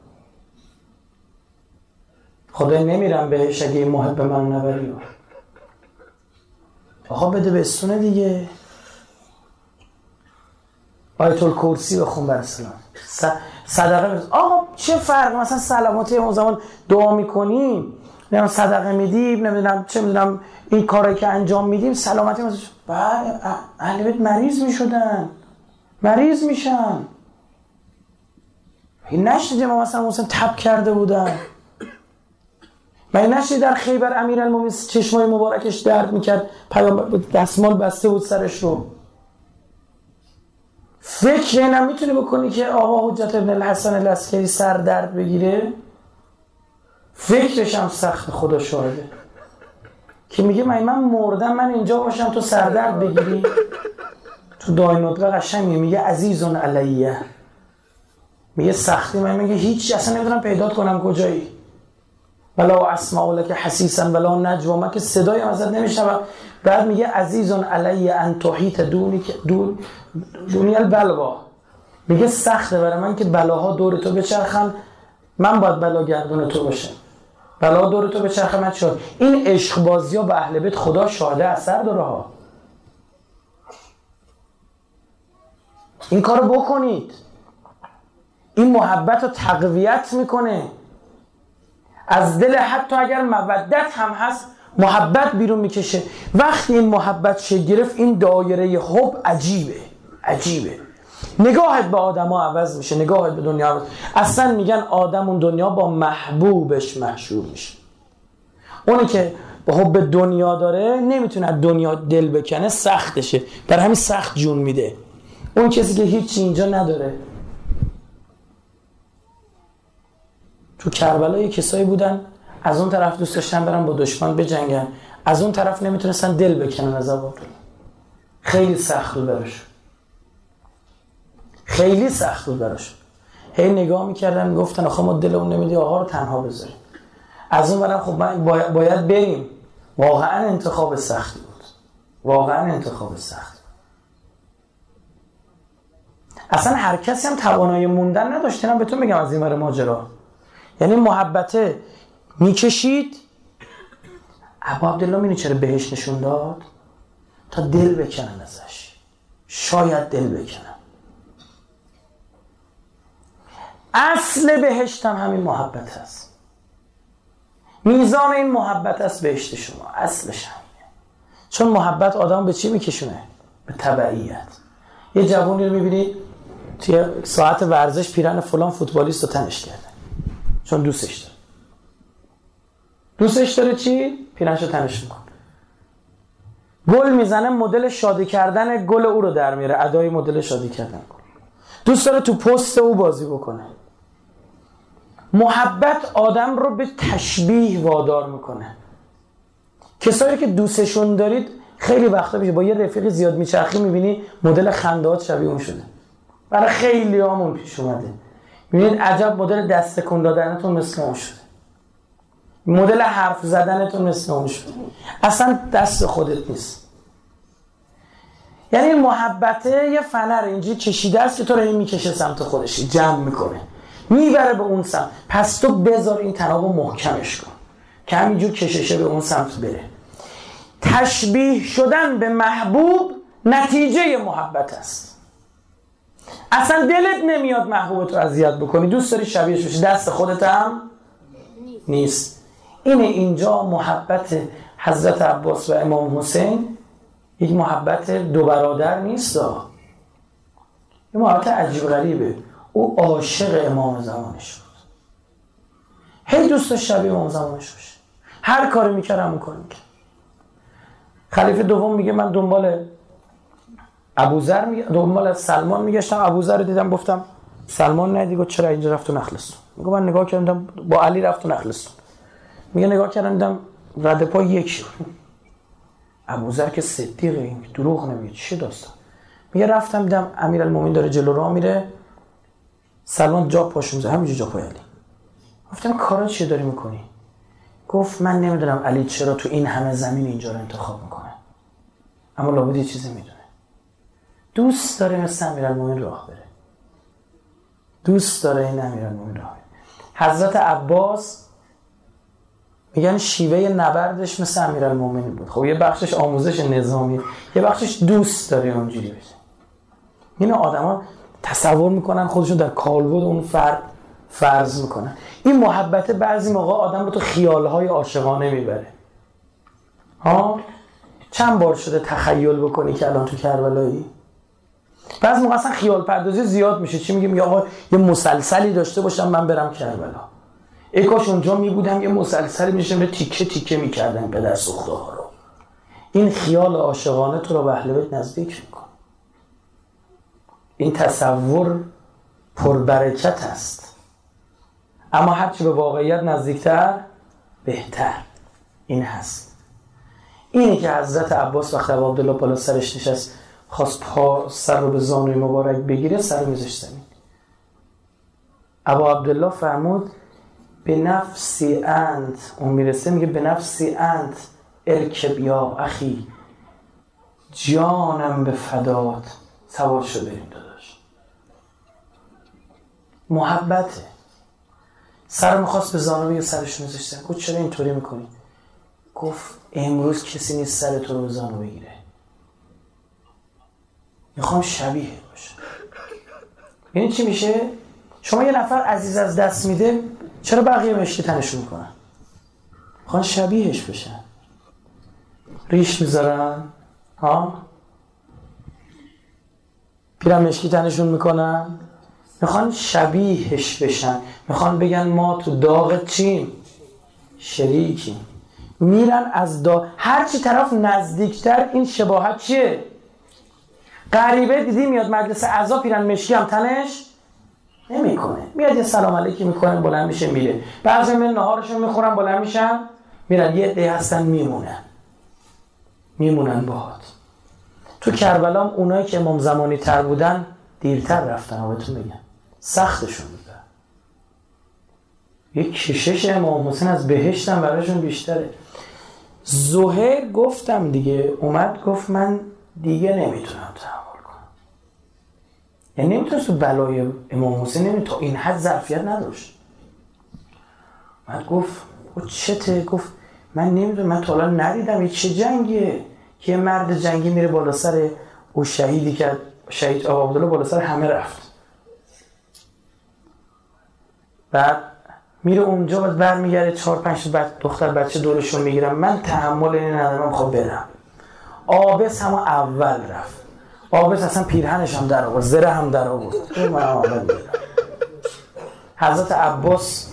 خدای نمیرم بهش اگه محب من نبری. آقا بده بستونه دیگه. آیت الکرسی بخون بر اسلام صدقه برس. آقا چه فرق؟ مثلا سلاماتی اون زمان دعا می‌کنیم. نمی‌دونم صدقه میدیم نمی‌دونم چه می‌دونم این کاری که انجام میدیم سلامتی مثلا بله اهل بیت مریض می‌شدن. مریض میشن. این نشنیدیم ما مثلا مثلا تب کرده بودن؟ من نشنید در خیبر امیر المومنین چشمای مبارکش درد می‌کرد؟ دستمال بسته بود سرش رو. فکر اینم می‌تونی بکنی که آقا حجت ابن الحسن الاسکری سر درد بگیره؟ فکرش هم سخت خدا شاهده. که میگه من من مردم من اینجا باشم تو سردرد بگیری. تو داینوتگاه قشنگ میگه عزیزون علیه. میگه سختی. من میگه هیچ اصلا نمی‌تونم پیدا کنم کجایی. ولا اسمع که حسیسا ولا نجوا. که صدای ازت نمیشنوم. بعد میگه عزیزون علی ان توحیت دونی دون دونی البلوا. میگه سخته برای من که بلاها دور تو بچرخن. من باید بلا گردون تو باشم. بلا دور تو بچرخه من شد این عشق بازی ها به اهل بیت خدا شاهده اثر داره ها. این کارو بکنید. این محبت رو تقویت می‌کنه. از دل حتی اگر مودت هم هست محبت بیرون می‌کشه. وقتی این محبت شه گرفت این دایره حب عجیبه. عجیبه. نگاهت به آدما عوض میشه نگاهت به دنیا عوض. اصلا میگن آدم اون دنیا با محبوبش محشور میشه. اونی که به حب دنیا داره نمی‌تونه دنیا دل بکنه سختشه. در همین سخت جون میده. اون کسی که هیچی اینجا نداره. تو کربلا یه کسایی بودن از اون طرف دوست داشتن برن با دشمن بجنگن. از اون طرف نمی‌تونستن دل بکنن از آباد خیلی سخت براش. خیلی سخت بود براش. هی نگاه می‌کردن می‌گفتن آخه ما دلمون نمیدی آقا رو تنها بذاریم. از اون برم خب من باید بریم. واقعا انتخاب سختی بود. واقعا انتخاب سخت اصلا هر کسی هم توانایی موندن نداشته به تو میگم از این ماجرا. یعنی محبته می‌کشید. ابا عبدالله مینی چرا بهش نشون داد؟ تا دل بکنن ازش. شاید دل بکنن. اصل بهشت هم همین محبت هست. میزان این محبت است بهشت شما. اصلش همینه. چون محبت آدم به چی میکشونه؟ به تبعیت یه جوانی رو می‌بینید توی ساعت ورزش پیرن فلان فوتبالیست رو تنش کرده. چون دوستش داره. دوستش داره چی؟ پیرنشو تنش میکن گل می‌زنه مدل شادی کردن گل او رو در میره. ادای مدل شادی کردن گل. دوست داره تو پست او بازی بکنه. محبت آدم رو به تشبیه وادار می‌کنه. کسایی که دوستشون دارید خیلی وقتا میشه با یه رفیق زیاد میچرخی می‌بینی مدل خندهات شبیه اون شده. برای خیلی همون پیش اومده. می‌بینید عجب مدل دست کن دادنتون مثل اون شده. مدل حرف زدنتون مثل اون شده. اصلا دست خودت نیست. یعنی محبته یه فنر اینجوری کشیده است که تو رو این می‌کشه سمت خودشی جمع می‌کنه. می‌بره به اون سمت. پس تو بذار این تناب محکمش کن. که همینجور کششه به اون سمت بره. تشبیه شدن به محبوب نتیجه محبت است. اصلا دلت نمیاد محبوبت رو اذیت بکنی. دوست داری شبیهش بشی. دست خودت هم نیست. این اینجا محبت حضرت عباس و امام حسین یک محبت دو برادر نیست. یه محبت عجیب غریبه. او عاشق امام زمانش بود. هی دوست شبیه امام زمانش باشه. هر کاری می‌کرد همون کار می‌کرد. خلیفه دوم میگه من دنبال ابوذر میگه دنبال سلمان میگشتم. ابوذر رو دیدم گفتم سلمان ندی گفت چرا اینجا رفت تو نخلستون میگه من نگاه کردم با علی رفت تو نخلستون میگه نگاه کردم دیدم رد پا یک ابوذر که صدیقه این دروغ نمیگه. چه داستان؟ میگه رفتم دیدم امیرالمومنین داره جلو راه میره. سلمان جا پاش میزه همینجا جا پای علی. گفتم کارا چیه داری می‌کنی؟ گفت من نمی‌دونم علی چرا تو این همه زمین اینجا رو انتخاب می‌کنه. اما لابد یه چیزی می‌دونه. دوست داره مثل امیرالمومنین راه بره. دوست داره این امیرالمومنین راه بره. حضرت عباس میگن شیوه نبردش مثل امیرالمومنین بود. خب یه بخشش آموزش نظامی یه بخشش دوست داره اونجوری بشه. این آدما تصور می‌کنن خودشون در کالبد اون فرد فرض می‌کنن. این محبت بعضی موقع آدم رو تو خیالهای عاشقانه می‌بره. ها؟ چند بار شده تخیل بکنی که الان تو کربلایی؟ بعض موقع اصلا خیال پردازی زیاد میشه. چی میگیم؟ یا آقا یه مسلسلی داشته باشم من برم کربلا. ای کاش اونجا میبودم یه مسلسلی میشه به تیکه تیکه می‌کردم پدر سوخته ها رو. این خیال عاشقانه تو رو به اهل نزدیک میکن این تصور پربرکت است. اما هرچی به واقعیت نزدیکتر بهتر. این هست. اینی که حضرت عباس وقتی ابو عبدالله بالا سرش نشست خواست پا سر رو به زانوی مبارک بگیره سر میزش زمین. ابو عبدالله فرمود به نفسی انت. اون می‌رسه میگه به نفسی انت ارکب یا اخی. جانم به فدات سوار شده. داداش محبته سر می‌خواست به زانوی سرش میذاشتن گفت چرا اینطوری می‌کنی؟ گفت امروز کسی نیست سر تو رو به زانو بگیره. می‌خوام شبیه باشه یعنی چی میشه؟ شما یه نفر عزیز از دست میده چرا بقیه مشکی تنشون می‌کنن؟ می‌خوان شبیهش بشن. ریش می‌ذارن. ها؟ پیرم مشکی تنشون می‌کنن. می‌خوان شبیهش بشن. می‌خوان بگن ما تو داغ چیم. شریکیم. میرن از دا هرچی طرف نزدیکتر این شباهت چیه؟ غریبه دیدی میاد مجلس عزا پیرن مشکی هم تنش نمی‌کنه. میاد یه سلام علیکی می‌کنن بلند میشه میره. بعضی من نهارشون می‌خورن بلند میشن میرن. یه عده هستن میمونن. میمونن باهات. تو کربلا اونایی که امام زمانی تر بودن دیرتر رفتن. بهتون بگم سختشون بودن یک کشش امام حسین از بهشتم براشون بیشتره. زهر گفتم دیگه اومد گفت من دیگه نمی‌تونم تحمل کنم. یعنی نمی‌تونست تو بلای امام حسین نمی تا این حد ظرفیت نداشت. اومد گفت او چته؟ گفت من نمی‌دونم من تا ندیدم این چه جنگیه؟ که مرد جنگی میره بالا سر او شهیدی که شهید آقا عبدالله بالا سر همه رفت. بعد میره اونجا بعد برمیگرده چهار پنج بعد دختر بچه دورشون می‌گیرم. من تحمل این ندارم خب برم. آبس هم اول رفت. آبس اصلا پیرهنش هم در آورد زره هم در آورد. من اول حضرت عباس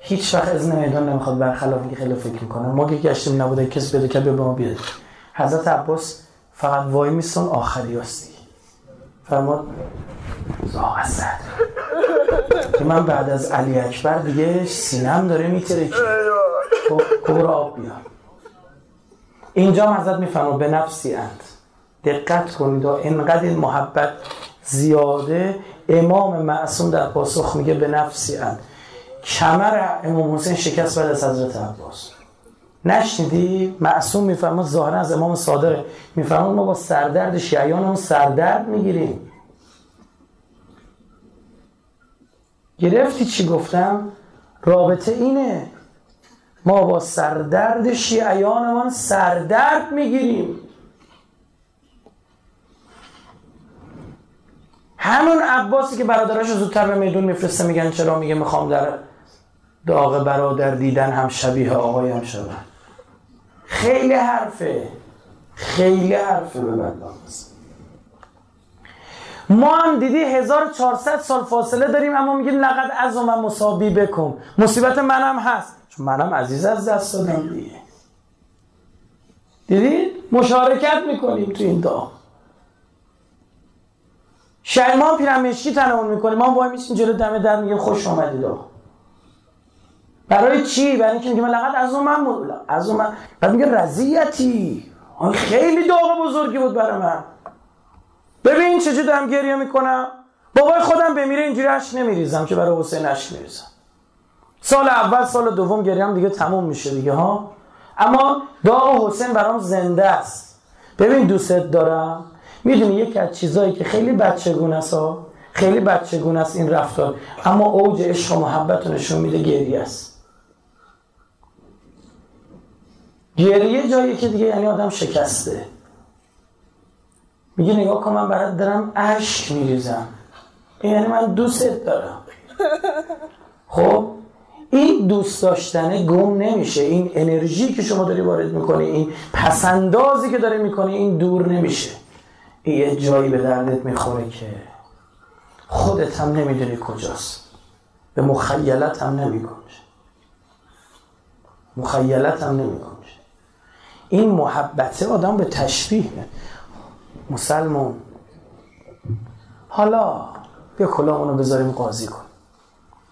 هیچ وقت از میدان نمی‌خواد برخلاف اینکه خیلی فکر می‌کنه. ما که گشتیم نبوده کسی بده که به ما بیاد حضرت عباس فقط وای میستون آخری هستی. فرماد که من بعد از علی اکبر دیگه سینم داره میتره که کبر آب بیار اینجا حضرت میفرما به نفسی اند. دقت کنید اینقدر این محبت زیاده. امام معصوم در پاسخ میگه به نفسی اند. کمر امام حسین شکست بعد از حضرت عباس. نشنیدی؟ معصوم میفرماد ظاهرا از امام صادق میفرماد ما با سردرد شیعیان سردرد می‌گیریم. گرفتی چی گفتم؟ رابطه اینه. ما با سردرد شیعیانمان سردرد می‌گیریم. همون عباسی که برادرش زودتر به میدون میفرسته میگن چرا میگه می‌خوام در داغ برادر دیدن هم شبیه آقایم شدن خیلی حرفه. خیلی حرفه. به ما هم دیدی 1400 سال فاصله داریم اما میگیم لقد از من مسابی بکن مصیبت منم هست. چون منم عزیز از دست دادم دیگه. دیدید مشارکت می‌کنیم تو این دعا شاید ما پیرمشکی تنمون می‌کنیم ما وای میشیم جلو دم در میگیم خوش آمدید برای چی؟ برای اینکه میگه من لقد از اون من از اون من. بعد میگه رضیتی. خیلی داغ بزرگی بود برای من. ببین چجوری دارم گریه می‌کنم. بابای خودم بمیره اینجوری اش نمیریزم که برای حسین اش میریزم. سال اول سال دوم گریم دیگه تموم میشه دیگه ها؟ اما داغ حسین برام زنده است. ببین دوستت دارم. می‌دونی یکی از چیزایی که خیلی بچگونه است خیلی بچگونه است این رفتار. اما اوج عشق و محبت رو نشون میده گریه است. گریه جایی که دیگه یعنی آدم شکسته. میگه نگاه کن من برات دارم اشک میریزم. یعنی من دوستت دارم. خب این دوست داشتنه گم نمیشه. این انرژی که شما داری وارد می‌کنی این پسندازی که داری می‌کنی این دور نمیشه. این یه جایی به دردت می‌خوره که خودت هم نمی‌دونی کجاست. به مخیلت هم نمی‌کنه مخیلت هم نمی‌کنه این محبته آدم به تشبیه مسلمون. حالا بیا کلامونو رو بذاریم قاضی کن.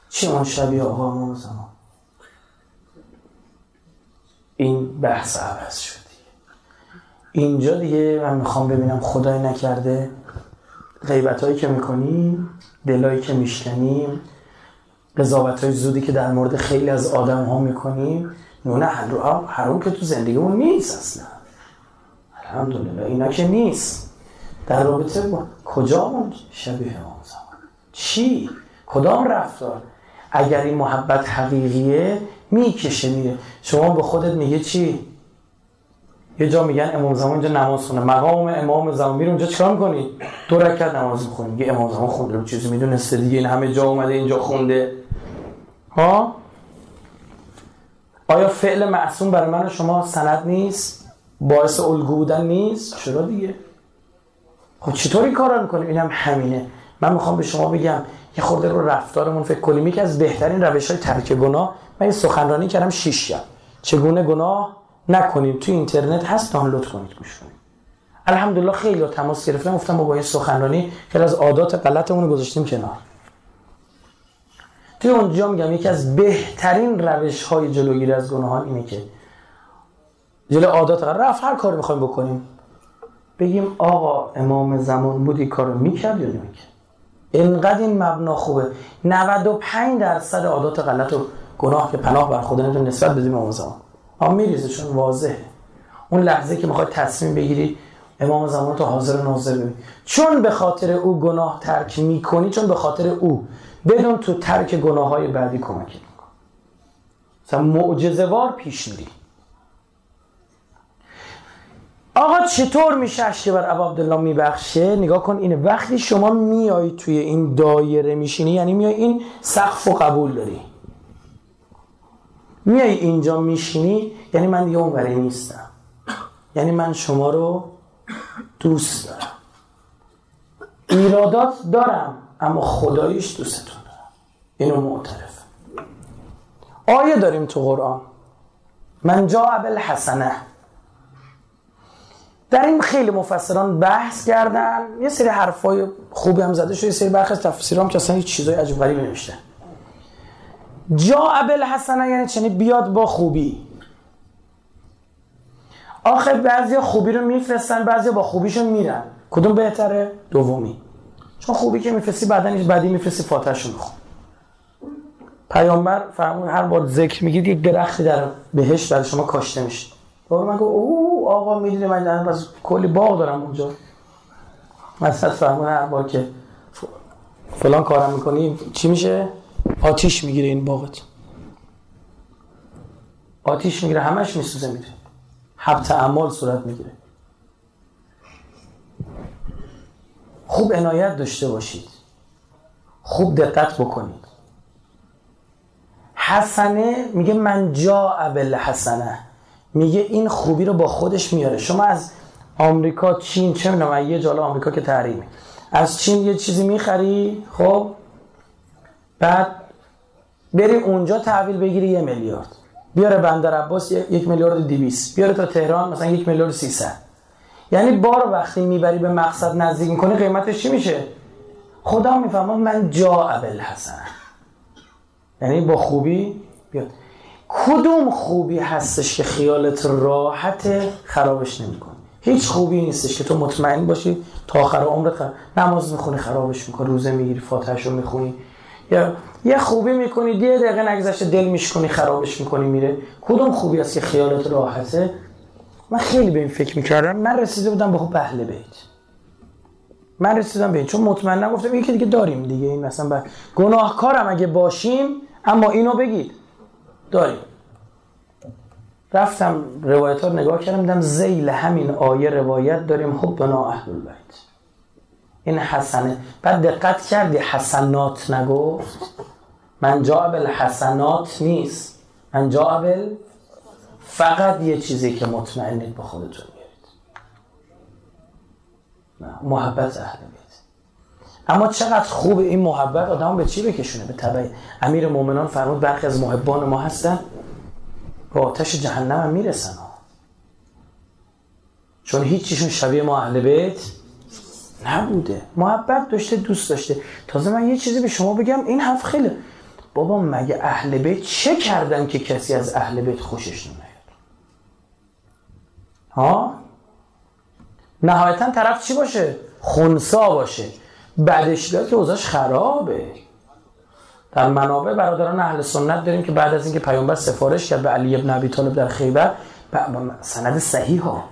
چی اون شبیه آقا زمان این بحث عوض شد اینجا دیگه من می‌خوام ببینم خدای نکرده غیبت هایی که می‌کنیم دلایی که میشکنیم قضاوت های زودی که در مورد خیلی از آدم ها می‌کنیم نونه حروم که تو زندگیمون نیست اصلا. الحمدلله. اینا که نیست. در رابطه با کجا شبیه امام زمان؟ چی؟ کدام رفتار؟ اگر این محبت حقیقیه می‌کشه میره. شما به خودت میگه چی؟ یه جا میگن امام زمان اینجا نماز خونه. مقام امام زمان. میره اونجا چیکار می‌کنی؟ دو رکعت نماز می‌خونی. میگه امام زمان خونده. چیزی می‌دونسته دیگه. این همه جا اومده اینجا خونده. ها؟ آیا فعل معصوم برای من شما سند نیست؟ باعث الگو بودن نیست؟ چرا دیگه؟ خب چطور این کارا می‌کنیم؟ اینم همینه. من می‌خوام به شما بگم یه خورده رو رفتارمون فکر کنیم. یکی از بهترین روش های ترک گناه من این سخنرانی کردم 6 شب چگونه گناه؟ نکنیم. توی اینترنت هست دانلود کنید گوش کنید. الحمدلله خیلی تماس گرفتم گفتم با این سخنرانی خیلی از عادات غلطمون رو گذاشتیم کنار. توی اونجا میگم یکی از بهترین روش های جلوگیری از گناهان اینه که جلو عادات رفت هر کاری می‌خوایم بکنیم. بگیم آقا امام زمان بود این کارو می‌کرد یا نمی‌کرد؟ اینقدر این مبنا خوبه. 95 درصد عادات غلط و گناه که پناه بر خدا نمی‌تونه نسبت بدیم امام زمان. اما میریزه چون واضحه. اون لحظه که می‌خواد تصمیم بگیری امام زمان تو حاضر ناظر ببین. چون به خاطر او گناه ترک می‌کنی چون به خاطر او. بدون تو ترک گناه های بعدی کمک میکن مثلا معجزوار پیش میری. آقا چطور میشه که بر ابا عبدالله میبخشه؟ نگاه کن اینه وقتی شما میای توی این دایره میشینی یعنی میای این سقف و قبول داری. میای اینجا میشینی یعنی من دیگه اون نیستم. یعنی من شما رو دوست دارم. ایرادات دارم اما خداییش دوستتون دارم. اینو معترف. آیه داریم تو قرآن. من جا حسنه در این خیلی مفسران بحث کردن. یه سری حرفای خوبی هم زده شده یه سری برخی از تفسیرام که اصلا هیچ چیزای عجب غریبی نوشتن جا حسنه یعنی چنی بیاد با خوبی. آخه بعضی خوبی رو میفرستن بعضی با خوبیشون میرن. کدوم بهتره؟ دومی. چون خوبی که میفرستی هیچ بعدی میفرستی فاتحشو میخون پیامبر فرمون هر بار ذکر میگید یک درختی در بهش برای شما کاشته میشه. بابا من گفت او آقا می‌دونی من بس کلی باغ دارم اونجا. مثلا فرمون هر بار که فلان کارم می‌کنی چی میشه؟ آتیش می‌گیره این باغت. آتیش می‌گیره همش میسوزه میره حبت اعمال صورت می‌گیره. خوب عنایت داشته باشید. خوب دقت بکنید. حسنه میگه من جا ابل حسنه میگه این خوبی رو با خودش میاره. شما از آمریکا چین چه می‌دونم یه جالا آمریکا که تحریمه از چین یه چیزی می‌خری خب؟ بعد بری اونجا تحویل بگیری یه میلیارد. بیاره بندر عباس یک میلیارد دیویس بیاره تا تهران مثلا یک میلیارد سیصد. یعنی بار وقتی می‌بری به مقصد نزدیک می‌کنی قیمتش چی میشه؟ خدا می‌فهمد من جا ابل حسن یعنی با خوبی بیاد. کدوم خوبی هستش که خیالت راحت خرابش نمی‌کنه؟ هیچ خوبی نیستش که تو مطمئن باشی تا آخر عمرت خراب. نماز می‌خونی خرابش می‌کنی روزه می‌گیری فاتحش رو می‌خونی. یا یه خوبی می‌کنی یه دقیقه نگذشته دل میشکنی خرابش می‌کنی میره. کدوم خوبی هست که خیالت راحته؟ من خیلی به این فکر می‌کردم. من رسیده بودم به خوب اهل بیت. من رسیدم به این چون مطمئن نگفتم این که دیگه داریم دیگه. این مثلا با... گناهکارم اگه باشیم اما اینو بگید. داریم رفتم روایت ها نگاه کردم دیدم زیل همین آیه روایت داریم حبنا اهل البیت. این حسنه. بعد دقت کردی حسنات نگفت؟ من جا حسنات نیست. من جا فقط یه چیزی که مطمئنید به خودتون میارید. محبت اهل بیت. اما چقدر خوب این محبت آدم به چی بکشونه؟ به طبع امیر مومنان فرمود برخی از محبان ما هستن به آتش جهنم هم می‌رسن. چون هیچیشون شبیه ما اهل بیت نبوده. محبت داشته دوست داشته. تازه من یه چیزی به شما بگم این حرف خیلی بابا مگه اهل بیت چه کردن که کسی از اهل بیت خوشش نمیاد ها؟ نهایتا طرف چی باشه؟ خونسا باشه. بعدش بیاد که اوضاعش خرابه. در منابع برادران اهل سنت داریم که بعد از اینکه پیامبر سفارش کرد به علی ابن ابی طالب در خیبر سند صحیح ها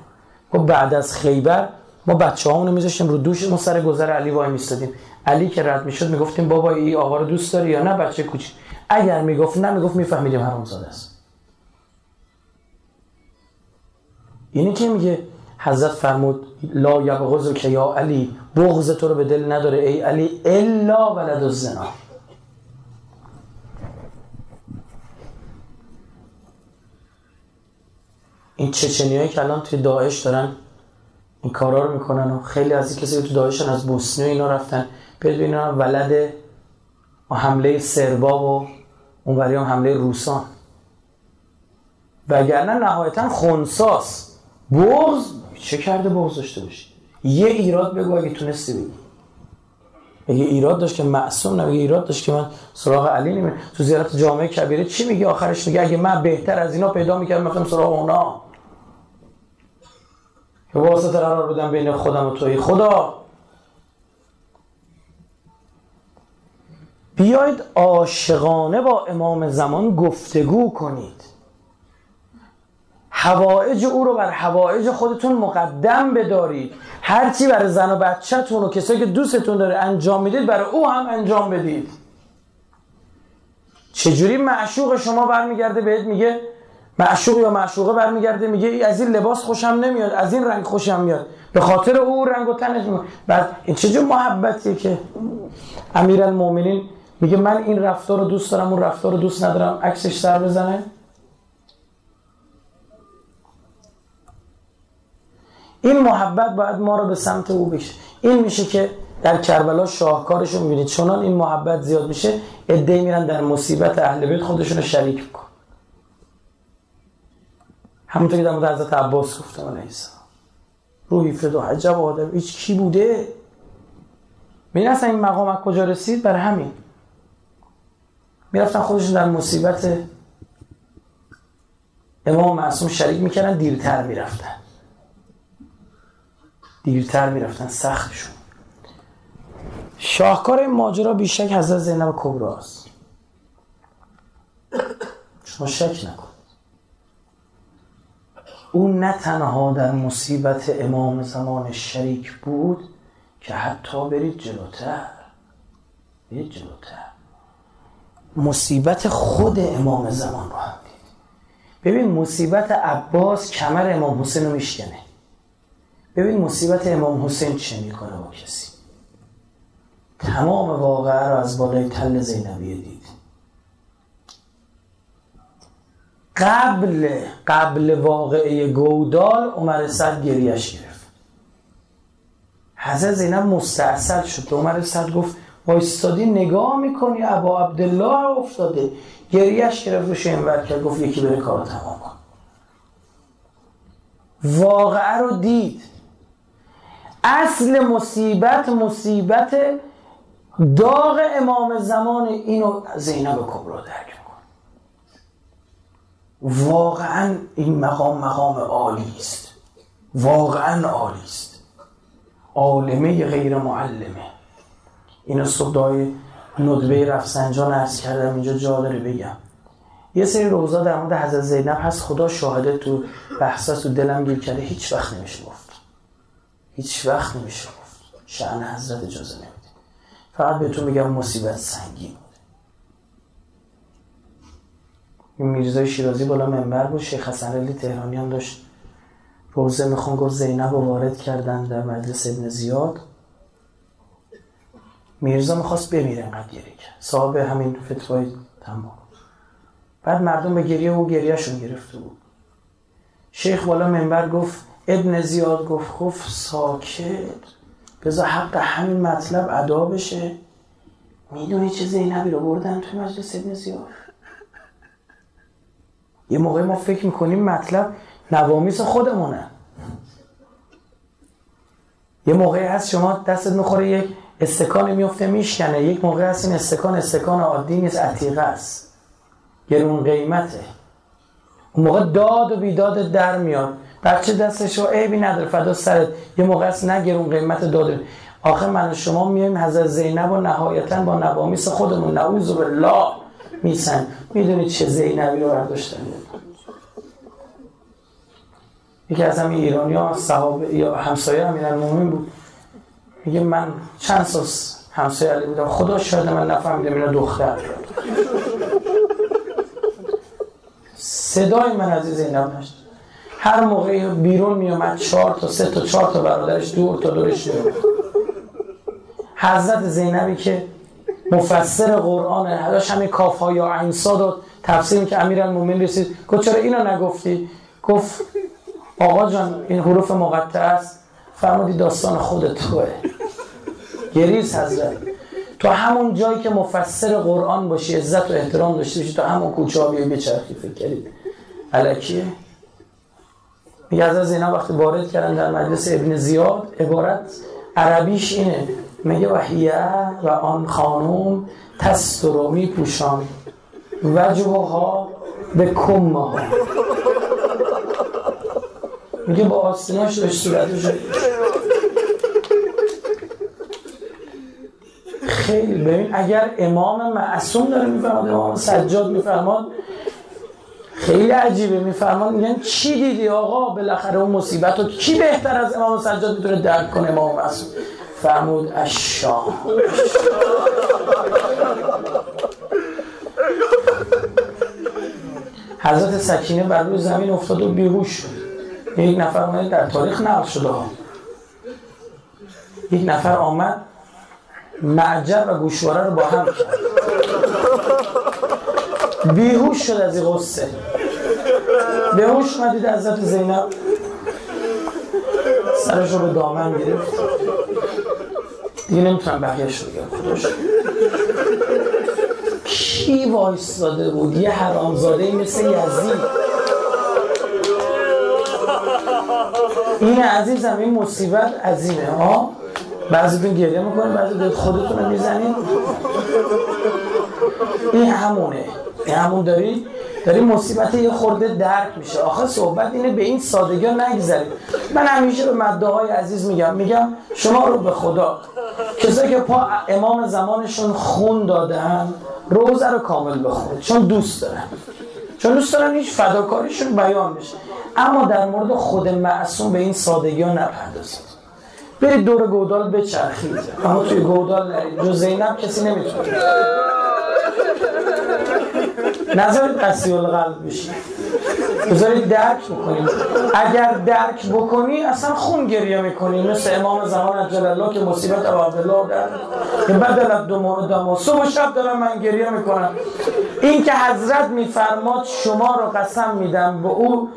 گفت بعد از خیبر ما بچه رو میذاشتیم رو دوش ما سر گذر علی وای میستادیم علی که رد می‌شد می‌گفتیم بابا این آقا رو دوست داری یا نه؟ بچه کوچی اگر می‌گفت نه می‌گفت میفهمیدیم حرامزاده است. اینی که میگه؟ حضرت فرمود لا یبغض که یا علی. بغض تو رو به دل نداره ای علی الا ولد الزنا. این چچنی که الان توی داعش دارن این کارا رو می‌کنن و خیلی از این کسی که تو داعشن از بوسنی و اینا رفتن بیاد اینا ولد و حمله سربا و اون هم حمله روسان وگرنه نهایتا خونساس بغض چه کرده بغض داشته باشی؟ یه ایراد بگو اگه تونستی بگی اگه ایراد داشت که معصوم نه ایراد داشت که من سراغ علی نمی تو زیارت جامعه کبیره چی میگه آخرش میگه اگه من بهتر از اینا پیدا می‌کردم مثلا سراغ اونا. که واسطه قرار بودم بین خودم و توی. خدا! بیاید عاشقانه با امام زمان گفتگو کنید. حوائج او رو بر حوائج خودتون مقدم بدارید. هرچی برای زن و بچهتون و کسایی که دوستتون داره انجام می‌دید برای او هم انجام بدید. چجوری معشوق شما برمیگرده بهت میگه؟ معشوق یا معشوقه برمیگرده میگه از این لباس خوشم نمیاد از این رنگ خوشم میاد. به خاطر او رنگ و تنش میاد بعد این چه محبتیه که؟ امیرالمومنین میگه من این رفتار رو دوست دارم اون رفتار رو دوست ندارم عکسش سر بزنه. این محبت باید ما رو به سمت او بشه این میشه که در کربلا شاهکارش رو می‌بینید. چونان این محبت زیاد میشه ادهی میرن در مصیبت اهل بیت خودشون رو شریک میکن همونطور که در مورد حضرت عباس گفتم علیه روحی فدا عجب آدم. هیچ کی بوده؟ می اصلا این مقام از کجا رسید؟ بر همین. می‌رفتن خودشون در مصیبت امام معصوم شریک می‌کردن دیرتر می‌رفتن. دیرتر می‌رفتن سختشون. شاهکار این ماجرا بیشک حضرت زینب کبراست. شما شک نکن. او نه تنها در مصیبت امام زمان شریک بود که حتی برید جلوتر. برید جلوتر. مصیبت خود امام زمان رو هم دید. ببین مصیبت عباس کمر امام حسین رو میشکنه. ببین مصیبت امام حسین چه می‌کنه با کسی؟ تمام واقعه رو از بالای تل زینبیه دید. قبل قبل واقعه گودال عمر سد گریش گرفت. حضرت زینب مستعصل شد. عمر سد گفت وایستادی نگاه می‌کنی؟ ابا عبدالله افتاده. گریش گرفت رو شنور کرد گفت یکی بره کار تمام کن. واقعه رو دید. اصل مصیبت مصیبت داغ امام زمان اینو زینب کبرا درک میکن واقعا این مقام مقام عالی است. واقعا عالی است. عالمه غیر معلمه. اینو صبح دای ندبه رفسنجان ارز کردم اینجا جا داره بگم. یه سری روزا در مورد حضرت زینب هست خدا شاهده تو بحثا تو دلم گیر کرده هیچ وقت نمیشه گفت هیچ وقت نمیشه گفت. شعن حضرت اجازه نمیده. فقط بهتون میگم مصیبت سنگین این میرزای شیرازی بالا منبر بود. شیخ حسن علی تهرانیان داشت روزه می‌خوان گفت زینب رو وارد کردن در مجلس ابن زیاد. میرزا می‌خواست بمیره انقدر گریه کرد. صاحب همین فتوای تمام. بعد مردم به گریه و گریهشون گرفته بود. شیخ بالا منبر گفت ابن زیاد گفت گفت ساکت. بذار حق همین مطلب ادا بشه. می‌دونی چه زینبی رو بردن توی مجلس ابن زیاد؟ یه موقع ما فکر می‌کنیم مطلب نوامیس خودمونه. یه موقعی هست شما دستت می‌خوره یک استکان میفته میشکنه. یک موقع هست این استکان استکان عادی نیست عتیقه است. گرون قیمته. اون موقع داد و بیداد در میاد. بچه دستش رو عیبی نداره. فدا سرت. یه موقع هست نه گرون قیمت داده. آخه من و شما میایم حضرت زینب و نهایتا با نوامیس خودمون. نعوذ بالله. میسن. می‌دونید چه زینبی رو برداشتن؟ یکی از همین ایرانی ها صحابه یا همسایه امیرالمومنین بود. میگه من چند سال همسایه علی بودم خدا شاید من نفهمیدم اینا دختر. صدای من از زینب نشد. هر موقع بیرون میومد چهار تا سه تا چهار تا برادرش دور تا دورش میومد حضرت زینبی که مفسر قرآن هداش همین کاف ها یا عین صاد تفسیر که امیرالمومنین رسید. گفت چرا اینو نگفتی؟ گفت آقا جان این حروف مقطع است. فرمودی داستان خود توه. گریز حضرت. تو همون جایی که مفسر قرآن باشی عزت و احترام داشته باشی تو همون کوچه ها بیای بچرخی فکر کردید علکیه میگه حضرت زینا وقتی وارد کردن در مجلس ابن زیاد عبارت عربیش اینه. میگه وحیه و آن خانوم تسترو پوشان وجوها به کمه ها میگه با آستیناش داشت صورتش خیلی. ببین اگر امام معصوم داره میفرماد امام سجاد میفرماد خیلی عجیبه میفرمان میگن چی دیدی آقا؟ بالاخره اون مصیبت رو کی بهتر از امام سجاد می‌تونه درک کنه؟ امام معصوم فرمود اشام حضرت سکینه بر روی زمین افتاد و بیهوش شد. یک نفر آمد در تاریخ نقل شده ها. یک نفر آمد معجر و گوشواره رو با هم کرد. بیهوش شد از غصه. بیهوش مدید حضرت زینب. سرش رو به دامن گرفت. دیگه نمی‌تونم بقیهش رو خودش کی وایستاده بود؟ یه حرامزاده مثل یزید. این عزیزم این مصیبت عظیمه ها؟ بعضیتون گریه می‌کنید بعضی خودتون رو می‌زنید. این همونه. همون داری داری مصیبت یه خورده درک میشه. آخه صحبت اینه به این سادگی ها من همیشه به مده های عزیز میگم میگم شما رو به خدا. کسایی که پا امام زمانشون خون دادن روزه رو کامل بخونید چون دوست دارن. چون دوست دارن هیچ فداکاریشون بیان بشه. اما در مورد خود معصوم به این سادگی ها نپردازید. برید دور گودال بچرخید. اما توی گودال نرید. جو زینب کسی نمی‌تونه. نظرید قصی القلب بشید بذارید درک بکنید اگر درک بکنی اصلا خون گریه می‌کنی. مثل امام زمان عجل الله که مصیبت ابو عبدالله در که دو مورد و صبح و شب دارم من گریه می‌کنم. این که حضرت میفرماد شما رو قسم میدم به او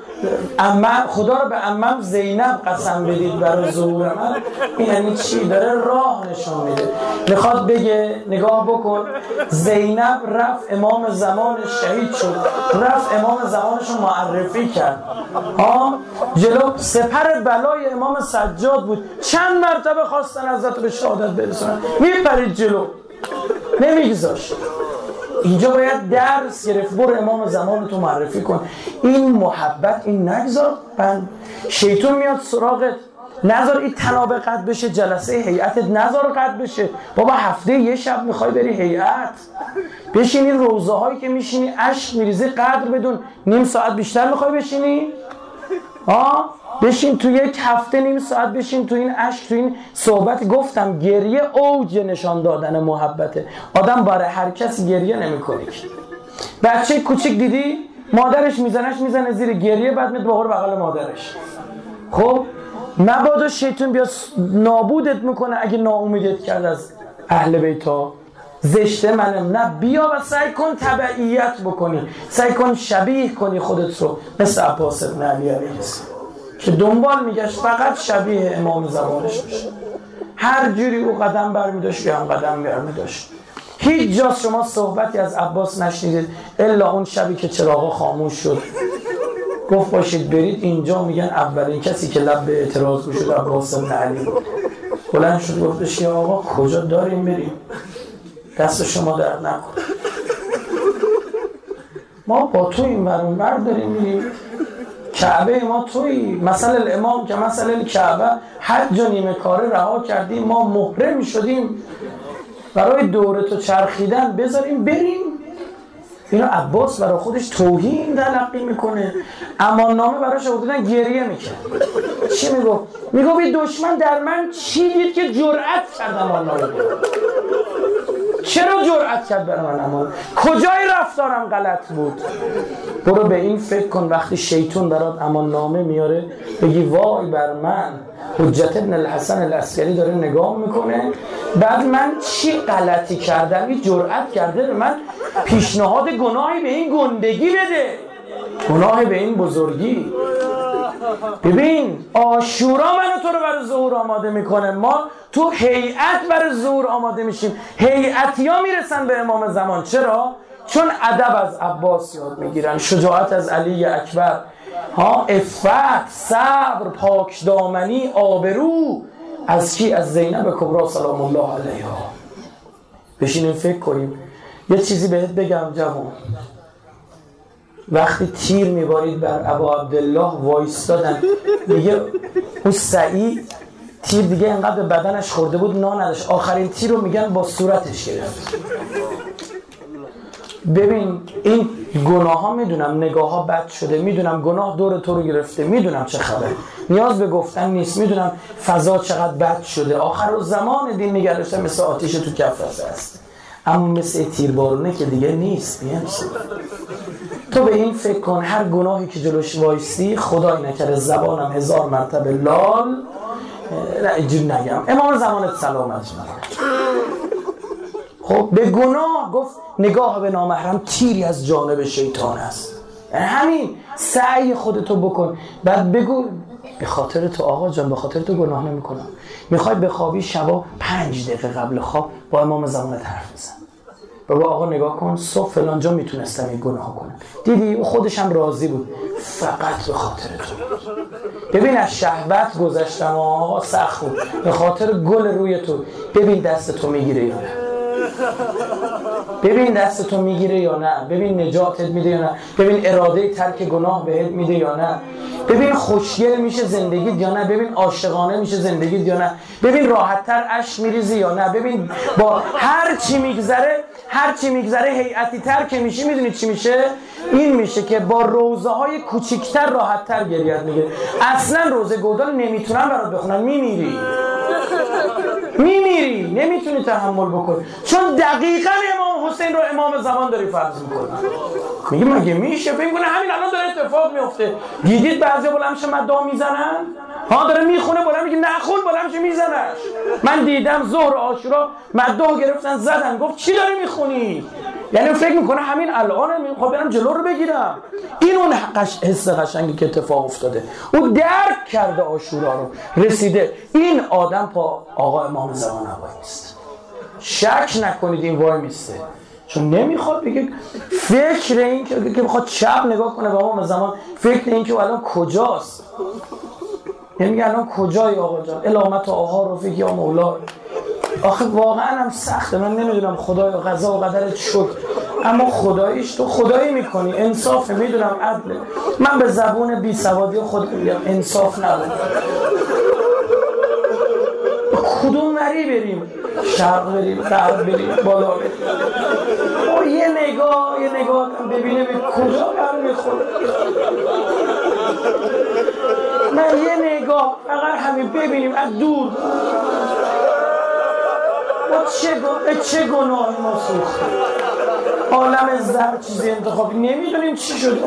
امم خدا رو به امم زینب قسم بدید برای ظهور من. این یعنی چی؟ داره راه نشون میده. می‌خواد بگه نگاه بکن. زینب رفت امام زمان شهید شد. رفت امام زمانش رو معرفی کرد. ها؟ جلو سپر بلای امام سجاد بود. چند مرتبه خواستن ازت به شهادت برسونن. میپرید جلو. نمیگذاشت. اینجا باید درس گرفت. برو امام زمان تو معرفی کن. این محبت این نگذار. بند شیطون میاد سراغت. نظر این تناب قد بشه جلسه هیئتت نظر قد بشه. بابا هفته یه شب می‌خوای بری هیئت. بشینی روزه هایی که میشینی عشق میریزی قدر بدون نیم ساعت بیشتر می‌خوای بشینی؟ ها بشین تو یک هفته نیم ساعت بشین تو این عشق تو این صحبت. گفتم گریه اوج نشان دادن محبته. آدم برای هر کسی گریه نمی‌کنه بچه کوچیک دیدی؟ مادرش میزنش می‌زنه زیر گریه بعد میاد بغور بغل مادرش. خب؟ مبادا شیطون بیا نابودت می‌کنه اگه ناامیدت کرد از اهل بیتا زشته منم نه بیا و سعی کن تبعیت بکنی. سعی کن شبیه کنی خودت رو. مثل عباس ابن علی که دنبال میگشت فقط شبیه امام زمانش بشه. هر جوری او قدم برمیداشت یا هم قدم برمیداشت. هیچ جا شما صحبتی از عباس نشنیدید الا اون شبی که چراغا خاموش شد. گفت باشید برید اینجا. میگن اولین کسی که لب به اعتراض گوشد عباس بن علی. بلند شد گفتش که آقا کجا داریم بریم دست شما درد نکن ما با تو این برون بر داریم میریم. کعبه ما توی مثلا امام که مثلا کعبه حج و نیمه کاره رها کردیم ما محرم شدیم. برای دوره تو چرخیدن بذاریم بریم. اینو عباس برای خودش توهین تلقی می‌کنه. اما نامه براش آوردن گریه می‌کنه چی میگو؟ میگو بی دشمن در من چی دید که جرأت کرد امان نامه چرا جرأت کرد برای من امان کجای رفتارم غلط بود؟ برو به این فکر کن وقتی شیطون برات امان نامه میاره بگی وای بر من حجت ابن الحسن الاسکری داره نگاه می‌کنه. بعد من چی غلطی کردم؟ این جرأت کرده به من پیشنهاد گناهی به این گندگی بده. گناه به این بزرگی. ببین آشورا منو تو رو برای ظهور آماده می‌کنه. ما تو هیئت برای ظهور آماده میشیم. هیئتی ها می‌رسن به امام زمان. چرا؟ چون ادب از عباس یاد می‌گیرن. شجاعت از علی اکبر. ها افت صبر پاک دامنی آبرو. از کی از زینب کبرا سلام الله علیها. بشینیم فکر کنیم. یه چیزی بهت بگم جوان. وقتی تیر میبارید بر ابا عبدالله وایستادن. میگه اون سعید تیر دیگه انقدر به بدنش خورده بود نا نداشت. آخرین تیر رو میگن با صورتش گرفت. ببین این گناه ها می‌دونم نگاه ها بد شده می‌دونم گناه دور تو رو گرفته می‌دونم چه خبر نیاز به گفتن نیست می‌دونم فضا چقدر بد شده. آخر و زمان دین نگردشته مثل آتیش تو کف است. اما مثل تیربارونه که دیگه نیست نیست تو به این فکر کن هر گناهی که جلوش وایستی خدای نکرده زبانم هزار مرتبه لال نه اینجوری نگم. امام زمانت سلامت خب به گناه گفت نگاه به نامحرم تیری از جانب شیطان است. یعنی همین سعی خودتو بکن. بعد بگو به خاطر تو آقا جان به خاطر تو گناه نمی‌کنم. می‌خوای به خوابی شبا پنج دقیقه قبل خواب با امام زمانت حرف بزن. بگو آقا نگاه کن صبح فلان جا می‌تونستم این گناه کنم. دیدی؟ او خودش هم راضی بود. فقط به خاطر تو. ببین از شهوت گذشتم آقا سخت بود. به خاطر گل روی تو. ببین دست تو می‌گیره یا نه. ببین دست تو می‌گیره یا نه. ببین نجاتت میده یا نه. ببین اراده ترک گناه بهت میده یا نه. ببین خوشگل میشه زندگیت یا نه. ببین عاشقانه میشه زندگیت یا نه. ببین راحتتر اش میریزی یا نه. ببین با هر چی میگذره هر چی میگذره هیئتی تر که میشی می‌دونی چی میشه؟ این میشه که با روزه های کوچیکتر راحتتر گریت میگه اصلا روزه گودال نمی‌تونن برات بخونن میمیری. میمیری نمی‌تونی تحمل بکنی. چون دقیقا امام حسین رو امام زمان داری فرض می‌کنی. میگه مگه میشه؟ فکر کنه همین الان داره اتفاق میفته دیدید بعضی بلند مدا می‌زنن؟ ها داره می‌خونه بلند میگه نخون بلند میزنش. من دیدم ظهر عاشورا مدا گرفتن زدن. گفت چی داری می‌خونی؟ یعنی فکر می‌کنه همین الان خب برم جلو رو بگیرم. این اون حس قشنگی که اتفاق افتاده. او درک کرده آشورا رو. رسیده. این آدم پا آقا امام زمان نیست. شک نکنید این وای میسته. چون نمی‌خواد بگه فکر این که بخواد چپ نگاه کنه به امام زمان. فکر این که الان کجاست. یعنی الان کجای آقا جان؟ الامت آها رفیق یا مولا آخه واقعا هم سخته. من نمی‌دونم خدای قضا و قدرت شکر. اما خداییش تو خدایی می‌کنی. انصاف می‌دونم عدله من به زبون بی سوادی خود میگم انصاف نبود. کدوم نری بریم؟ شرق بریم غرب بریم بالا بریم. او یه نگاه یه نگاه ببینه به کجا بر می‌خوره. من یه نگاه فقط همین ببینیم. از دور. چه, چه گناهی ما سوختیم عالم زر چیزی انتخابی نمی‌دونیم چی شد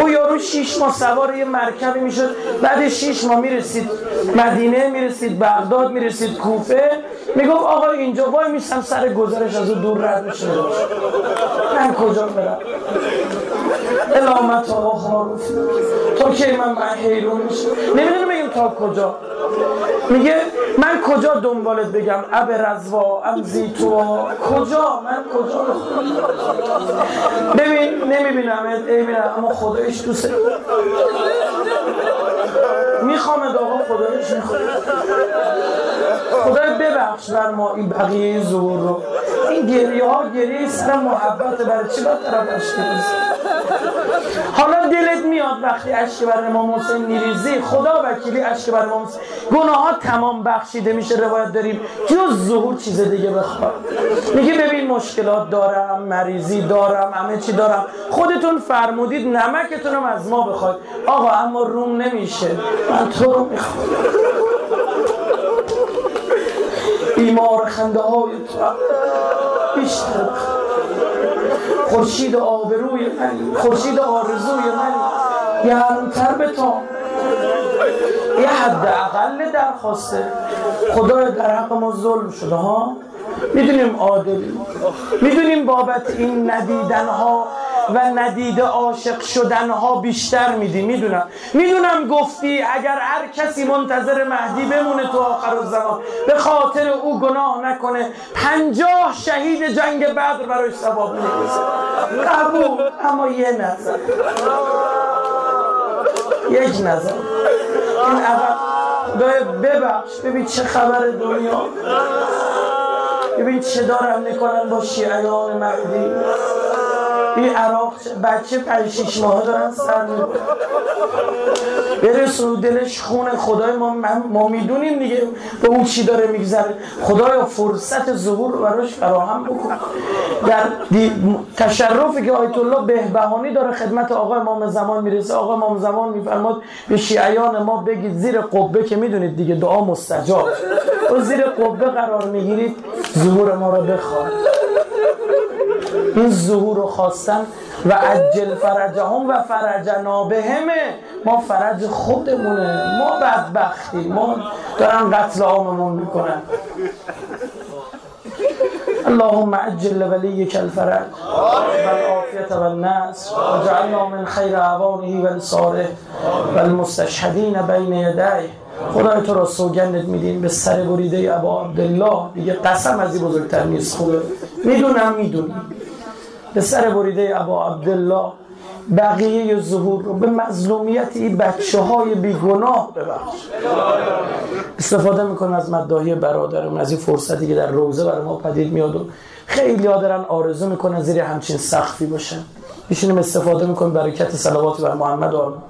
او یارو شیش ماه سوار یه مرکبی می‌شد. بعد شیش ماه می‌رسید مدینه می‌رسید بغداد می‌رسید کوفه. می‌گفت آقا اینجا وای میسم سر گذرش از دور رد میشه. من کجا برم؟ علامت آقا خاروف تا که من من حیرون میشه نمی‌دونم بگیم تا کجا. میگه من کجا دنبالت بگم؟ اب رزوا ام زیتوا. کجا؟ من کجا؟ ببین نمی‌بینم ای بینم اما خدایش دوست می‌خوام آقا خدایش می‌خوام خدای ببخش بر ما این بقیه زور رو. این گریه ها گریه سر محبت برای چی باید طرف حالا دلت میاد وقتی اشک بر امام حسین میریزی خدا وکیلی اشک بر امام حسین. گناه ها تمام بخشیده میشه روایت داریم. جز ظهور چیز دیگه بخواد. میگه ببین مشکلات دارم مریضی دارم همه چی دارم. خودتون فرمودید نمکتونم از ما بخواید. آقا اما روم نمیشه. من تو رو می‌خوام. بیمار خنده های تو. بیشتر خورشید آبروی من خورشید آرزوی من. گرمتر به تا یه حد اقل درخواسته. خدا در حق ما ظلم شده ها؟ می‌دونیم عادلی می‌دونیم بابت این ندیدن ها و ندیده عاشق شدن ها بیشتر میدی. می‌دونم. می‌دونم گفتی اگر هر کسی منتظر مهدی بمونه تو آخر الزمان به خاطر او گناه نکنه. پنجاه شهید جنگ بدر برای ثواب می‌رسه. قبول اما یه نظر. یک نظر. این اول ببخش ببین چه خبر دنیا. ببین چه دارن می‌کنن با شیعیان مهدی. این عراق بچه پنج شیش ماه دارن سر برسو دلش خونه. خدای ما ما می‌دونیم دیگه به اون چی داره میگذره. خدایا فرصت ظهور براش فراهم بکن. در تشرفی که آیت الله بهبهانی داره خدمت آقا امام زمان می‌رسه. آقا امام زمان میفرماد به شیعیان ما بگید زیر قبه که می‌دونید دیگه دعا مستجاب. و زیر قبه قرار می‌گیرید ظهور ما رو بخواد این ظهور رو خواستن و عجل فرجهم و فرجنا بهمه ما فرج خودمونه. ما بدبختی. ما دارن قتل عاممون می‌کنن. اللهم عجل لوليك الفرج والعافية والناس وجعلنا من خیر عوانه والصالح والمستشهدین بین يديه خدای تو را سوگندت میدیم. به سر بریده ابا عبدالله. دیگه قسم از این بزرگتر نیست. خوبه. می‌دونم می‌دونم. به سر بریده ابا عبدالله بقیه ظهور رو به مظلومیت این بچه های بیگناه ببخش. استفاده می‌کنم از مداهی برادرم از این فرصتی که در روزه برای ما پدید میاد و خیلی ها دارن آرزو می‌کنن زیر همچین سخفی باشن. میشینیم استفاده می‌کنیم برکت صلوات بر محمد آرمان.